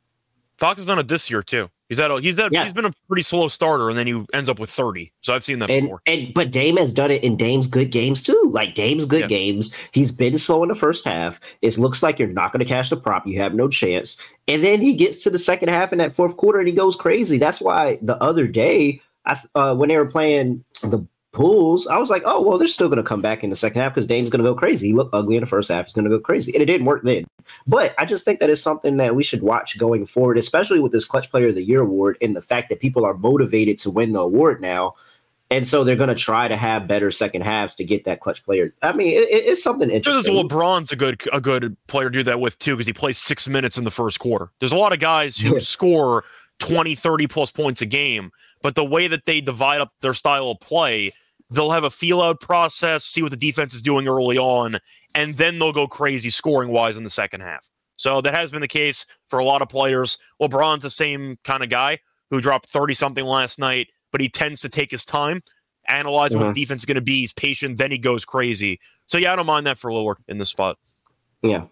Fox has done it this year too. He's had a, he's had, Yeah. he's been a pretty slow starter, and then he ends up with 30. So I've seen that And before. and but Dame has done it in Dame's good games too. Like Dame's good Yeah. games. He's been slow in the first half. It looks like you're not going to cash the prop. You have no chance. And then he gets to the second half in that fourth quarter and he goes crazy. That's why the other day, I uh, when they were playing the Bulls, I was like, oh well, they're still going to come back in the second half because Dame's going to go crazy. He looked ugly in the first half. He's going to go crazy, and it didn't work then. But I just think that is something that we should watch going forward, especially with this Clutch Player of the Year award and the fact that people are motivated to win the award now. And so they're going to try to have better second halves to get that clutch player. I mean, it, it- it's something interesting. interesting. LeBron's a good a good player to do that with too because he plays six minutes in the first quarter. There's a lot of guys who Yeah. score 20, 30 plus points a game, but the way that they divide up their style of play, they'll have a feel out process, see what the defense is doing early on, and then they'll go crazy scoring wise in the second half. So that has been the case for a lot of players. LeBron's the same kind of guy who dropped 30 something last night, but he tends to take his time, analyze what Mhm. the defense is going to be. He's patient, then he goes crazy. So yeah, I don't mind that for Lillard in this spot. Yeah.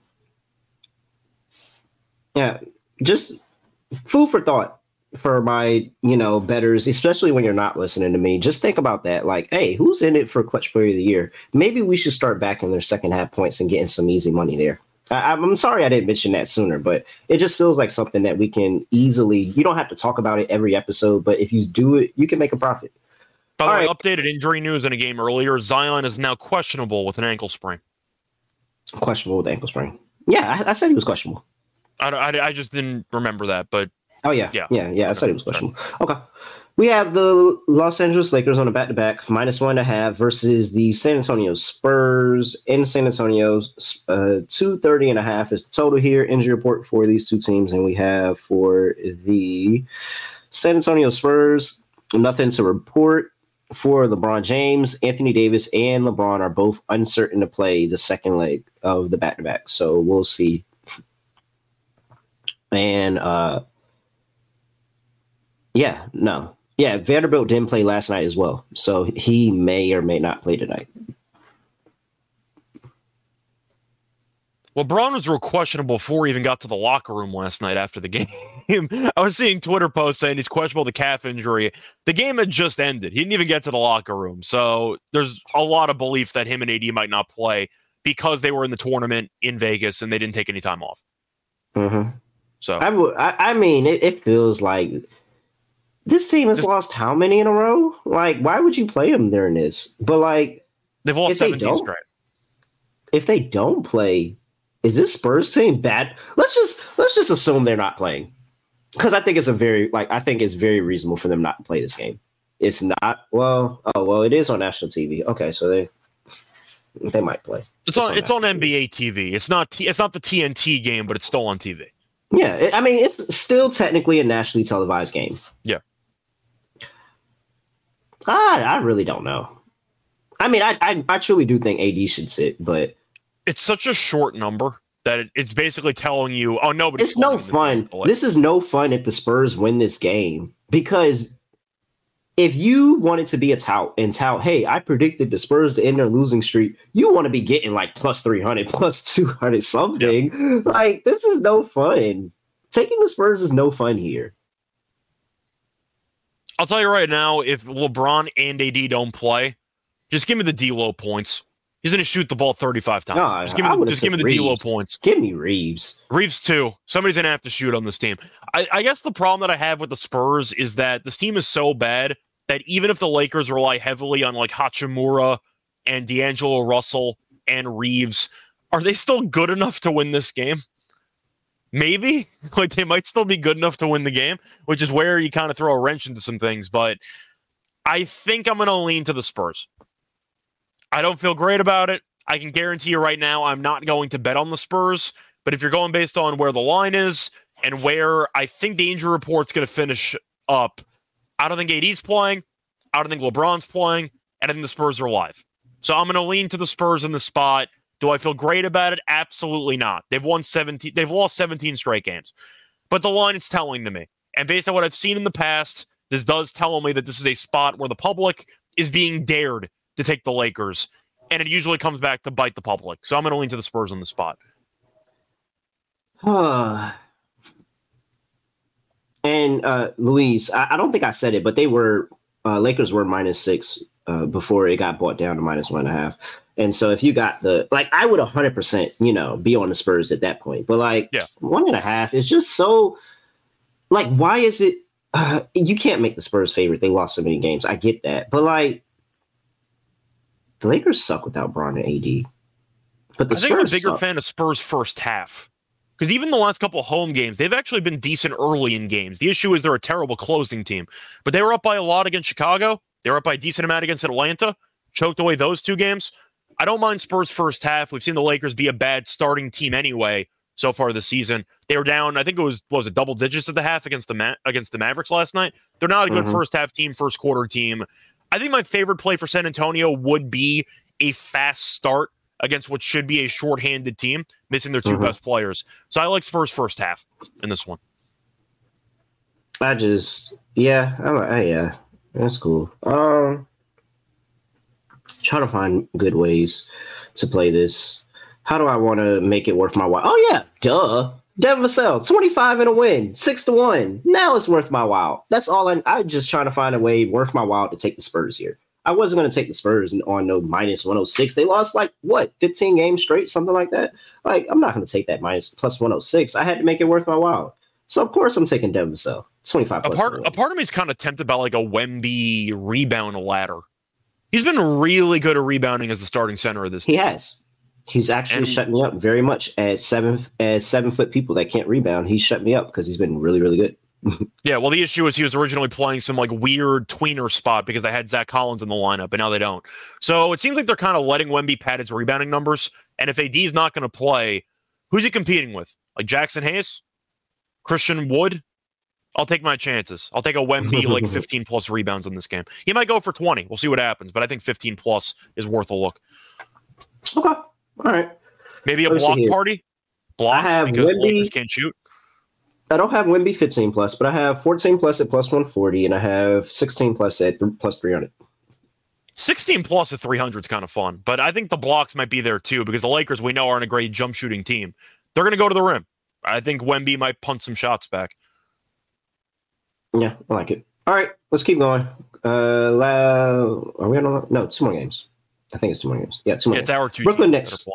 Yeah. Just food for thought for my, you know, betters, especially when you're not listening to me. Just think about that. Like, hey, who's in it for clutch player of the year? Maybe we should start backing their second half points and getting some easy money there. I, I'm sorry I didn't mention that sooner, but it just feels like something that we can easily. You don't have to talk about it every episode, but if you do it, you can make a profit. By the way, right. updated injury news in a game earlier. Zion is now questionable with an ankle sprain. Questionable with ankle sprain. Yeah, I, I said he was questionable. I, I, I just didn't remember that, but Oh yeah, Yeah. yeah, yeah. I said it was questionable. Okay, we have the Los Angeles Lakers on a back-to-back minus one and a half versus the San Antonio Spurs in San Antonio's uh, two thirty and a half is the total here. Injury report for these two teams, and we have for the San Antonio Spurs nothing to report. For LeBron James, Anthony Davis, and LeBron are both uncertain to play the second leg of the back-to-back, so we'll see. And uh yeah, no. Yeah, Vanderbilt didn't play last night as well. So he may or may not play tonight. Well, LeBron was real questionable before he even got to the locker room last night after the game. I was seeing Twitter posts saying he's questionable a calf injury. The game had just ended. He didn't even get to the locker room. So there's a lot of belief that him and AD might not play because they were in the tournament in Vegas and they didn't take any time off. Mm-hmm. So I. I, I mean, it, it feels like this team has Just- lost how many in a row? Like, why would you play them during this? But like, they've lost if they straight. if they don't play, is this Spurs team bad? Let's just let's just assume they're not playing, because I think it's a very like I think it's very reasonable for them not to play this game. It's not well. Oh well, it is on national TV. Okay, so they they might play. It's It's on on it's on NBA TV. It's not T, it's not the TNT game, but it's still on TV. Yeah, I mean it's still technically a nationally televised game. Yeah. I I really don't know. I mean, I I, I truly do think AD should sit, but It's such a short number that it, it's basically telling you, oh no, but it's no fun. This is no fun if the Spurs win this game because if you wanted to be a tout and tout, hey, I predicted the Spurs to end their losing streak, you want to be getting like plus 300, plus 200 something. Like, this is no fun. Taking the Spurs is no fun here. I'll tell you right now, if LeBron and AD don't play, just give me the D-Lo points. He's going to shoot the ball 35 times. No, just give me the, just give me the D-Lo Reeves. points. Give me Reeves. Reeves too. Somebody's going to have to shoot on this team. I, I guess the problem that I have with the Spurs is that this team is so bad that even if the Lakers rely heavily on like Hachimura and D'Angelo Russell and Reeves, are they still good enough to win this game? Maybe like they might still be good enough to win the game, which is where you kind of throw a wrench into some things. But I think I'm going to lean to the Spurs. I don't feel great about it. I can guarantee you right now, I'm not going to bet on the Spurs. But if you're going based on where the line is and where I think the injury report's going to finish up, I don't think AD's playing. I don't think LeBron's playing. And I think the Spurs are alive. So I'm going to lean to the Spurs in the spot. Do I feel great about it? Absolutely not. They've won 17. They've lost 17 straight games. But the line is telling to me. And based on what I've seen in the past, this does tell me that this is a spot where the public is being dared to take the Lakers. And it usually comes back to bite the public. So I'm going to lean to the Spurs on the spot. And uh, Louise, I, I don't think I said it, but they were uh, Lakers were minus six uh, before it got bought down to minus one and a half. And so if you got the like, I would hundred percent, you know, be on the Spurs at that point. But like, Yeah. one and a half is just so. Like, why is it? Uh, you can't make the Spurs favorite. They lost so many games. I get that, but like, the Lakers suck without Bron and AD. But the I think I'm a bigger suck. fan of Spurs first half. Because even the last couple home games, they've actually been decent early in games. The issue is they're a terrible closing team. But they were up by a lot against Chicago. They were up by a decent amount against Atlanta. Choked away those two games. I don't mind Spurs first half. We've seen the Lakers be a bad starting team anyway so far this season. They were down, I think it was what was it double digits at the half against the Ma- against the Mavericks last night. They're not a good Mhm. first half team, first quarter team. I think my favorite play for San Antonio would be a fast start against what should be a shorthanded team, missing their 2 Mhm. best players. So I like Spurs first half in this one. I just yeah, I, I yeah, that's cool. Um, try to find good ways to play this. How do I want to make it worth my while? Oh yeah, duh. Devin Vassell, 25 and a win, six to one. Now it's worth my while. That's all I I just trying to find a way worth my while to take the Spurs here. I wasn't going to take the Spurs on no minus 106. They lost like what 15 games straight, something like that. Like I'm not going to take that minus plus 106. I had to make it worth my while. So of course I'm taking Devin Vassell. 25 A plus part, a part of me is kind of tempted by like a Wemby rebound ladder. He's been really good at rebounding as the starting center of this He team. has. He's actually And- shut me up very much as seven as seven foot people that can't rebound. He's shut me up because he's been really really good. Yeah, well, the issue is he was originally playing some like weird tweener spot because they had Zach Collins in the lineup, and now they don't. So it seems like they're kind of letting Wemby pad his rebounding numbers. And if AD's not going to play, who's he competing with? Like Jaxson Hayes, Christian Wood. I'll take my chances. I'll take a Wemby like 15 plus rebounds in this game. He might go for 20. We'll see what happens, but I think 15 plus is worth a look. Okay, all right. Maybe a Let me block party. Blocks have because the Wemby- Lakers can't shoot. I don't have Wemby 15 plus, but I have 14 plus at plus 140, and I have 16 plus at th- plus 300. 16 plus at 300 is kind of fun, but I think the blocks might be there too because the Lakers we know aren't a great jump shooting team. They're going to go to the rim. I think Wemby might punt some shots back. Yeah, I like it. All right, let's keep going. Uh, la- are we on? No, two more games. I think it's two more games. Yeah, two more. Yeah, games. it's our two Brooklyn Nets.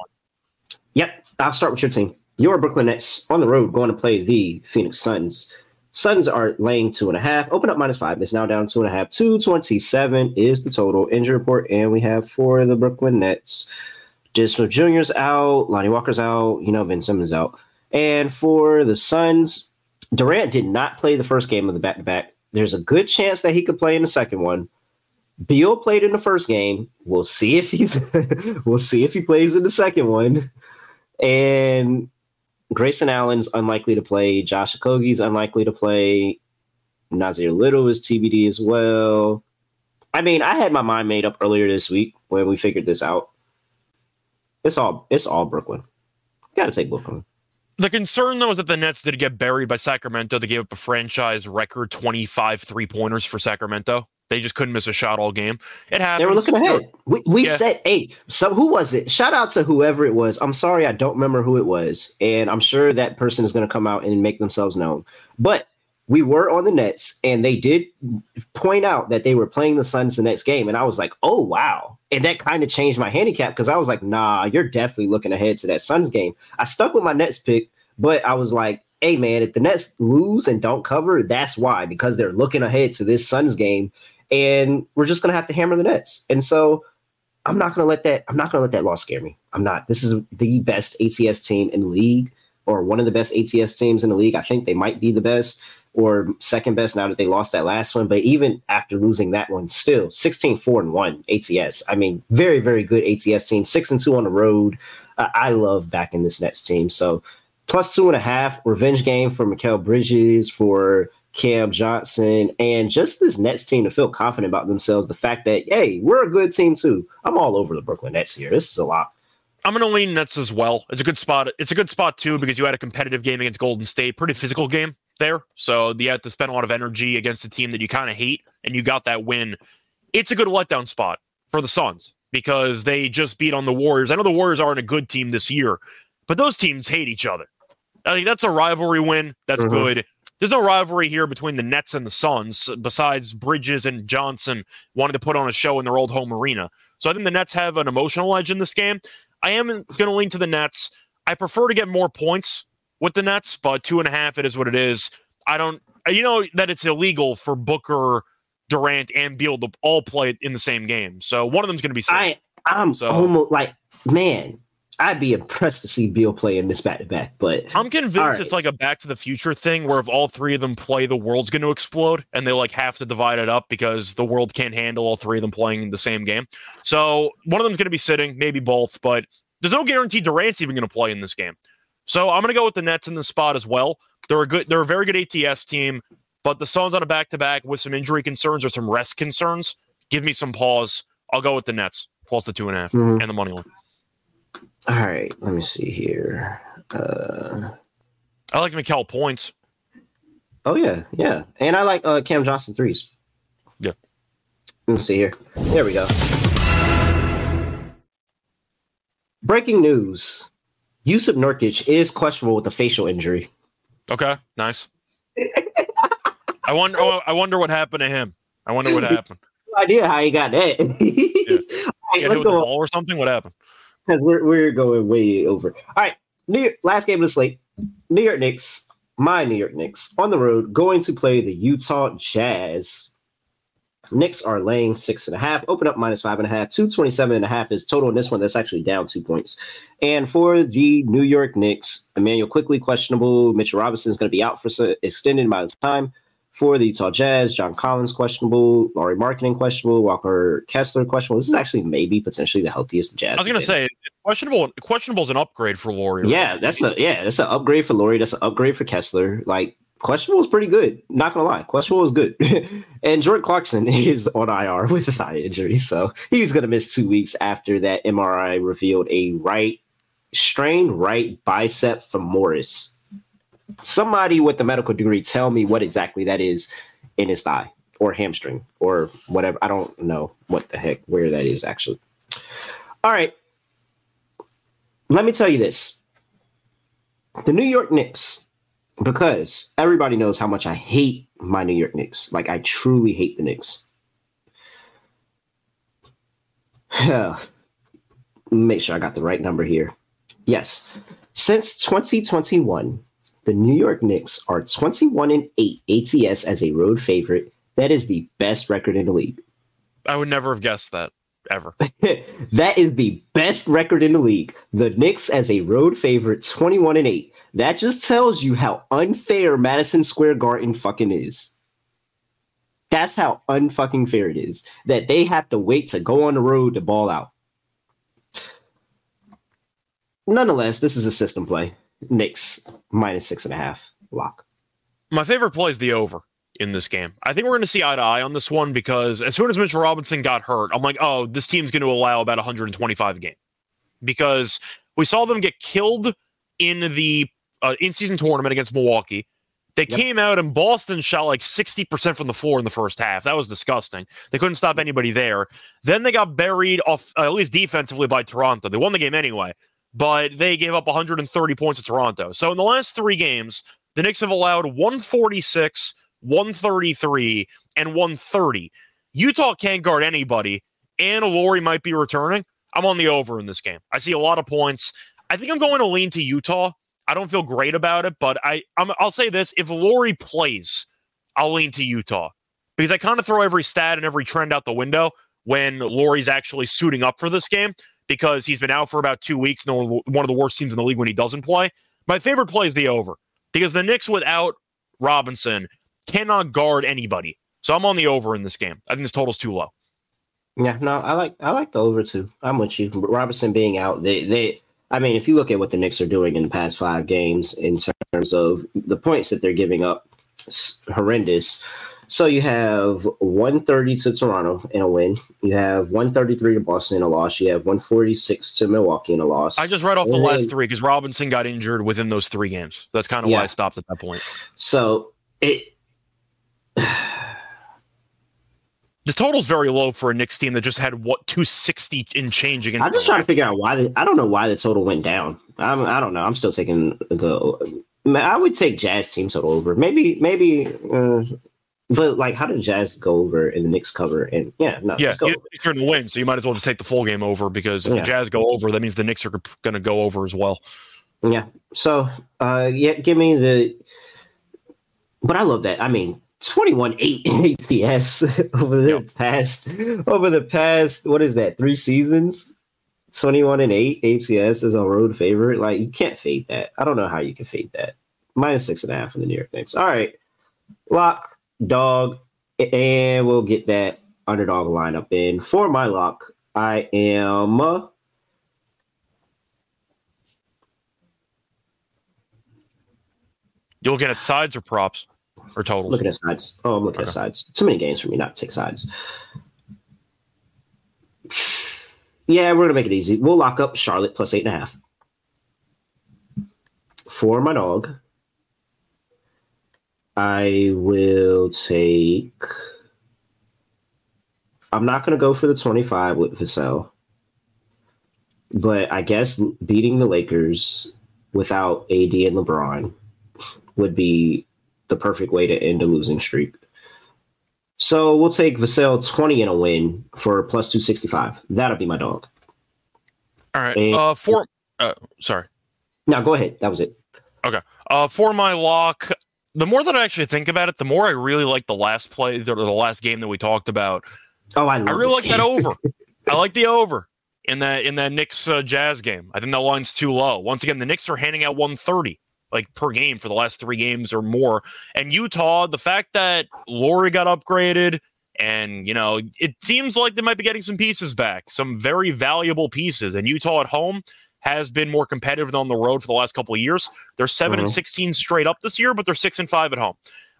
Yep, I'll start with your team. Your Brooklyn Nets on the road going to play the Phoenix Suns. Suns are laying two and a half. Open up minus five. It's now down two and a half. Two twenty seven is the total injury report, and we have for the Brooklyn Nets. Just Jr.'s out, Lonnie Walker's out, you know, Ben Simmons out. And for the Suns, Durant did not play the first game of the back to back. There's a good chance that he could play in the second one. Beal played in the first game. We'll see if he's we'll see if he plays in the second one. And Grayson Allen's unlikely to play. Josh Okogie's unlikely to play. Nassir Little is TBD as well. I mean, I had my mind made up earlier this week when we figured this out. It's all it's all Brooklyn. Got to take Brooklyn. The concern though is that the Nets did get buried by Sacramento. They gave up a franchise record 25 three pointers for Sacramento. They just couldn't miss a shot all game. It happens. They were looking ahead. We, we Yeah. said, hey, so who was it? Shout out to whoever it was. I'm sorry, I don't remember who it was. And I'm sure that person is going to come out and make themselves known. But we were on the Nets, and they did point out that they were playing the Suns the next game. And I was like, oh, wow. And that kind of changed my handicap because I was like, nah, you're definitely looking ahead to that Suns game. I stuck with my Nets pick, but I was like, hey, man, if the Nets lose and don't cover, that's why, because they're looking ahead to this Suns game and we're just gonna have to hammer the Nets. And so I'm not gonna let that. I'm not gonna let that loss scare me. I'm not. This is the best ATS team in the league, or one of the best ATS teams in the league. I think they might be the best or second best now that they lost that last one. But even after losing that one, still 16 4 and 1 ATS. I mean, very, very good ATS team. Six and two on the road. Uh, I love backing this Nets team. So plus two and a half revenge game for Mikal Bridges, for Cam Johnson, and just this Nets team to feel confident about themselves. The fact that, hey, we're a good team too. I'm all over the Brooklyn Nets here. This is a lot. I'm going to lean Nets as well. It's a good spot. It's a good spot too because you had a competitive game against Golden State, pretty physical game there. So you had to spend a lot of energy against a team that you kind of hate, and you got that win. It's a good letdown spot for the Suns because they just beat on the Warriors. I know the Warriors aren't a good team this year, but those teams hate each other. I think that's a rivalry win. That's Mhm. good. there's no rivalry here between the Nets and the Suns besides Bridges and Johnson wanting to put on a show in their old home arena. So I think the Nets have an emotional edge in this game. I am going to lean to the Nets. I prefer to get more points with the Nets, but two and a half, it is what it is. I don't, you know, that it's illegal for Booker, Durant, and Beal to all play in the same game. So one of them's going to be safe. I I'm So- almost like man. I'd be impressed to see Beal play in this back to back, but I'm convinced right. it's like a Back to the Future thing where if all three of them play, the world's going to explode, and they like have to divide it up because the world can't handle all three of them playing in the same game. So one of them's going to be sitting, maybe both, but there's no guarantee Durant's even going to play in this game. So I'm going to go with the Nets in the spot as well. They're a good, they're a very good ATS team, but the Suns on a back to back with some injury concerns or some rest concerns give me some pause. I'll go with the Nets plus the two and a half Mhm. and the money line. all right, let me see here. Uh, I like Mikal points. oh yeah, yeah, and I like uh, Cam Johnson threes. Yeah. Let me see here. There we go. Breaking news: Jusuf Nurkic is questionable with a facial injury. Okay, nice. I wonder. Oh, I wonder what happened to him. I wonder what happened. No idea how he got that. All right, let's go ball or something. What happened? because we're we're going way over. All right, New York, last game of the slate. New York Knicks, my New York Knicks, on the road going to play the Utah Jazz. Knicks are laying six and a half, open up minus five and a half. 227 and a half is total in this one. That's actually down two points. And for the New York Knicks, Immanuel Quickley questionable. Mitchell Robinson is going to be out for an extended amount of time. For the Utah Jazz, John Collins questionable, Lauri Markkanen questionable, Walker Kessler questionable. This is actually maybe potentially the healthiest Jazz. I was going to say questionable. Questionable is an upgrade for Lauri. Yeah, that's a yeah, that's an upgrade for Lauri. That's an upgrade for Kessler. Like questionable is pretty good. Not gonna lie, questionable is good. and Jordan Clarkson is on IR with a thigh injury, so he's gonna miss two weeks after that MRI revealed a right strained right bicep femoris. Somebody with a medical degree tell me what exactly that is in his thigh or hamstring or whatever. I don't know what the heck where that is actually. All right. Let me tell you this. The New York Knicks, because everybody knows how much I hate my New York Knicks. Like I truly hate the Knicks. Make sure I got the right number here. Yes. Since 2021, the New York Knicks are 21 and 8 ATS as a road favorite. That is the best record in the league. I would never have guessed that ever. that is the best record in the league. The Knicks as a road favorite, 21 and 8. That just tells you how unfair Madison Square Garden fucking is. That's how unfucking fair it is. That they have to wait to go on the road to ball out. Nonetheless, this is a system play. Knicks minus six and a half lock. My favorite play is the over in this game. I think we're going to see eye to eye on this one because as soon as Mitchell Robinson got hurt, I'm like, oh, this team's going to allow about 125 a game because we saw them get killed in the uh, in-season tournament against Milwaukee. They Yep. came out and Boston shot like 60% from the floor in the first half. That was disgusting. They couldn't stop anybody there. Then they got buried off, uh, at least defensively, by Toronto. They won the game anyway, but they gave up 130 points to Toronto. So in the last three games, the Knicks have allowed 146, 133, and 130. Utah can't guard anybody, and Lauri might be returning. I'm on the over in this game. I see a lot of points. I think I'm going to lean to Utah. I don't feel great about it, but I I'm, I'll say this: if Lauri plays, I'll lean to Utah because I kind of throw every stat and every trend out the window when Lauri's actually suiting up for this game because he's been out for about two weeks. One of the worst teams in the league when he doesn't play. My favorite play is the over because the Knicks without Robinson cannot guard anybody. So I'm on the over in this game. I think this total's too low. Yeah, no, I like I like the over too. I'm with you. Robinson being out, they they I mean, if you look at what the Knicks are doing in the past five games in terms of the points that they're giving up, it's horrendous. So you have 130 to Toronto in a win. You have 133 to Boston in a loss. You have 146 to Milwaukee in a loss. I just read off the And- last three because Robinson got injured within those three games. That's kind of why I stopped at that point. so it The total's very low for a Knicks team that just had what 260 in change against. I'm just trying to figure out why. The, I don't know why the total went down. I'm, I don't know. I'm still taking the I would take Jazz team total over. Maybe, maybe, uh, but like, how did Jazz go over and the Knicks cover? And yeah, no, Yeah, you're in the win, so you might as well just take the full game over because if Yeah. the Jazz go over, that means the Knicks are going to go over as well. Yeah. So, uh, yeah, give me the. But I love that. I mean, twenty-one eight ATS over the Yep. past over the past what is that three seasons? Twenty-one and eight ATS is a road favorite. Like you can't fade that. I don't know how you can fade that. Minus six and a half in the New York Knicks. All right, lock dog, and we'll get that underdog lineup in for my lock. I am. uh, You looking at sides or props or totals? Looking at sides. Oh, I'm looking at sides. Too many games for me not to take sides. Yeah, we're gonna make it easy. We'll lock up Charlotte plus eight and a half. For my dog, I will take. I'm not gonna go for the 25 with Vassell, but I guess beating the Lakers without AD and LeBron would be the perfect way to end a losing streak. So we'll take Vassell 20 in a win for plus 265. That'll be my dog. All right. And- Uh, for uh, sorry. Now go ahead. That was it. Okay. Uh, for my lock, the more that I actually think about it, the more I really like the last play, the, the last game that we talked about. Oh, I, I really like that over. I like the over in that in that Knicks uh, Jazz game. I think that line's too low. Once again, the Knicks are handing out 130 like per game for the last three games or more. And Utah, the fact that Lauri got upgraded, and you know, it seems like they might be getting some pieces back, some very valuable pieces. And Utah at home has been more competitive than on the road for the last couple of years. They're 7 and Mhm. 16 straight up this year, but they're six and five at home.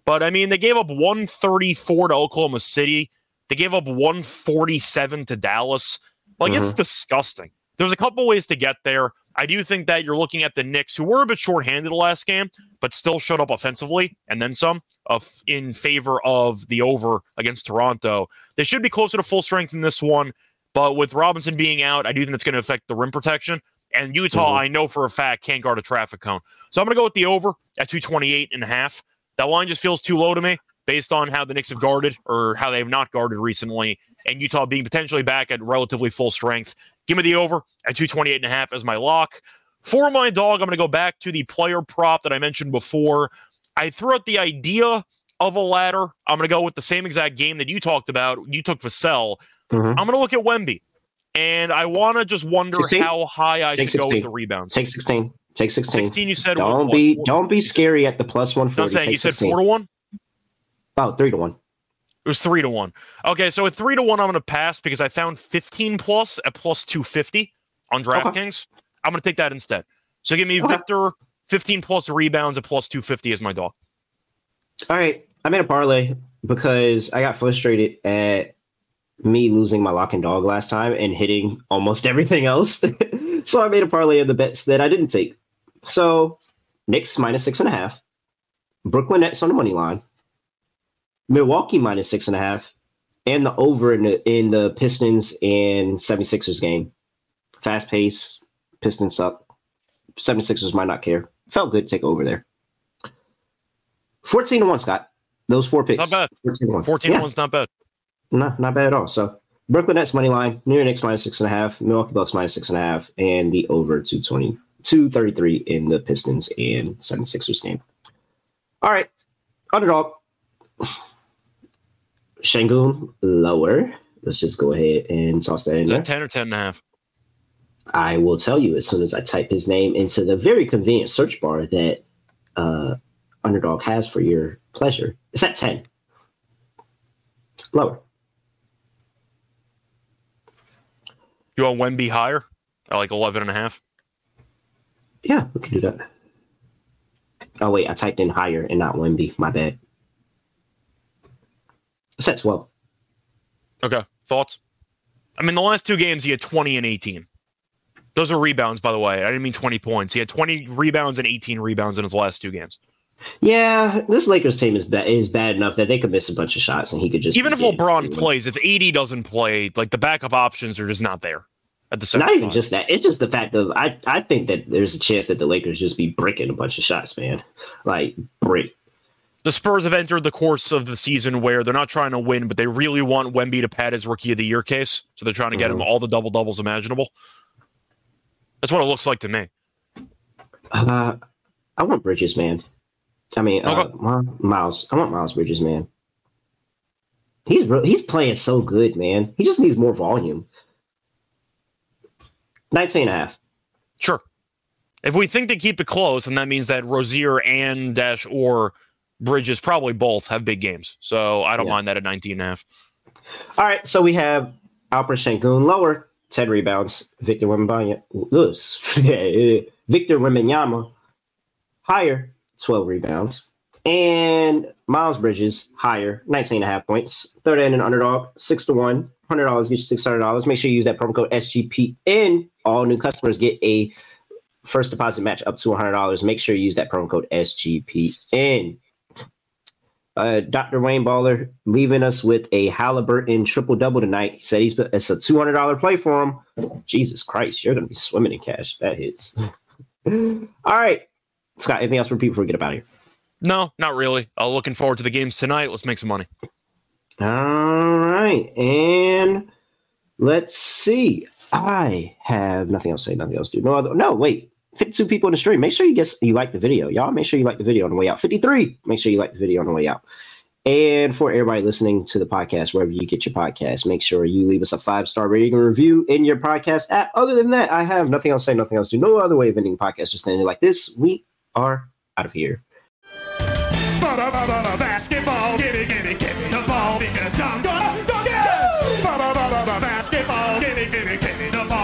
But I mean, they gave up 134 to Oklahoma City. They gave up 147 to Dallas. Like it's disgusting. There's a couple ways to get there. I do think that you're looking at the Knicks, who were a bit shorthanded the last game, but still showed up offensively and then some of in favor of the over against Toronto. They should be closer to full strength in this one, but with Robinson being out, I do think it's going to affect the rim protection. And Utah, Mhm. I know for a fact, can't guard a traffic cone. So I'm going to go with the over at 228 and a half. That line just feels too low to me based on how the Knicks have guarded or how they have not guarded recently, and Utah being potentially back at relatively full strength. Give me the over at 228 and a half as my lock. For my dog, I'm going to go back to the player prop that I mentioned before. I threw out the idea of a ladder. I'm going to go with the same exact game that you talked about. You took Vassell. Mhm. I'm going to look at Wemby. And I want to just wonder 16? how high I Take should go with the rebounds. Take 16. Take 16. 16, you said. Don't be what- don't be scary at the plus No, I'm saying Take you said four to one. Oh, three to one. It was three to one. Okay, so at three to one, I'm going to pass because I found 15 plus at plus 250 on DraftKings. I'm going to take that instead. So give me Okay. Victor 15 plus rebounds at plus 250 as my dog. All right. I made a parlay because I got frustrated at me losing my lock and dog last time and hitting almost everything else. so I made a parlay of the bets that I didn't take. So Knicks minus six and a half, Brooklyn Nets on the money line, Milwaukee minus six and a half, and the over in the in the Pistons and 76ers game. Fast pace, Pistons up. 76ers might not care. Felt good to take over there. 14 to 1, Scott. Those four picks. Not bad. 14 to 1. 14 yeah, to one's not bad. No, not bad at all. So Brooklyn Nets money line, New York Knicks minus six and a half, Milwaukee Bucks minus six and a half, and the over 220, 233 in the Pistons and 76ers game. All right. Underdog. Sengun lower. Let's just go ahead and toss that in Is there. that 10 or 10 and a half? I will tell you as soon as I type his name into the very convenient search bar that uh, Underdog has for your pleasure. It's at 10. Lower. You want Wemby higher? I like 11 and a half. Yeah, we can do that. Oh, wait, I typed in higher and not Wemby. My bad. At 12. Okay. Thoughts? I mean, the last two games, he had 20 and 18. Those are rebounds, by the way. I didn't mean 20 points. He had 20 rebounds and 18 rebounds in his last two games. Yeah, this Lakers team is, ba- is bad enough that they could miss a bunch of shots and he could just. Even if LeBron plays, if AD doesn't play, like the backup options are just not there. at the same Not even just that. It's just the fact of I, I think that there's a chance that the Lakers just be breaking a bunch of shots, man. Like break. The Spurs have entered the course of the season where they're not trying to win, but they really want Wemby to pad his rookie of the year case. So they're trying to get him Mhm. all the double doubles imaginable. That's what it looks like to me. Uh, I want Bridges, man. I mean, uh, Okay. Mi- Miles. I want Miles Bridges, man. He's re- he's playing so good, man. He just needs more volume. 19 and a half. Sure. If we think they keep it close, then that means that Rozier and Dash or Bridges probably both have big games. So I don't Yeah. mind that at 19 and a half. All right, so we have Alper Sengun lower, 10 rebounds. Victor Wembanyama, Victor Wembanyama higher, 12 rebounds. And Miles Bridges higher, 19 and a half points. Third in an underdog, 6 to 1. $100 gets you $600. Make sure you use that promo code SGPN. All new customers get a first deposit match up to $100. Make sure you use that promo code SGPN. Uh, Dr. Wayne Baller leaving us with a Halliburton triple double tonight. He said he's it's a two hundred dollar play for him. Jesus Christ, you're gonna be swimming in cash. That hits. All right, Scott. Anything else for people before we get out of here? No, not really. Uh, looking forward to the games tonight. Let's make some money. All right, and let's see. I have nothing else to say. Nothing else to do. No other. No, wait. 52 people in the stream. Make sure you guess you like the video. Y'all make sure you like the video on the way out. 53. Make sure you like the video on the way out. And for everybody listening to the podcast, wherever you get your podcast, make sure you leave us a five star rating and review in your podcast app. Other than that, I have nothing else to say, nothing else to do. No other way of ending the podcast, just ending like this. We are out of here. Basketball,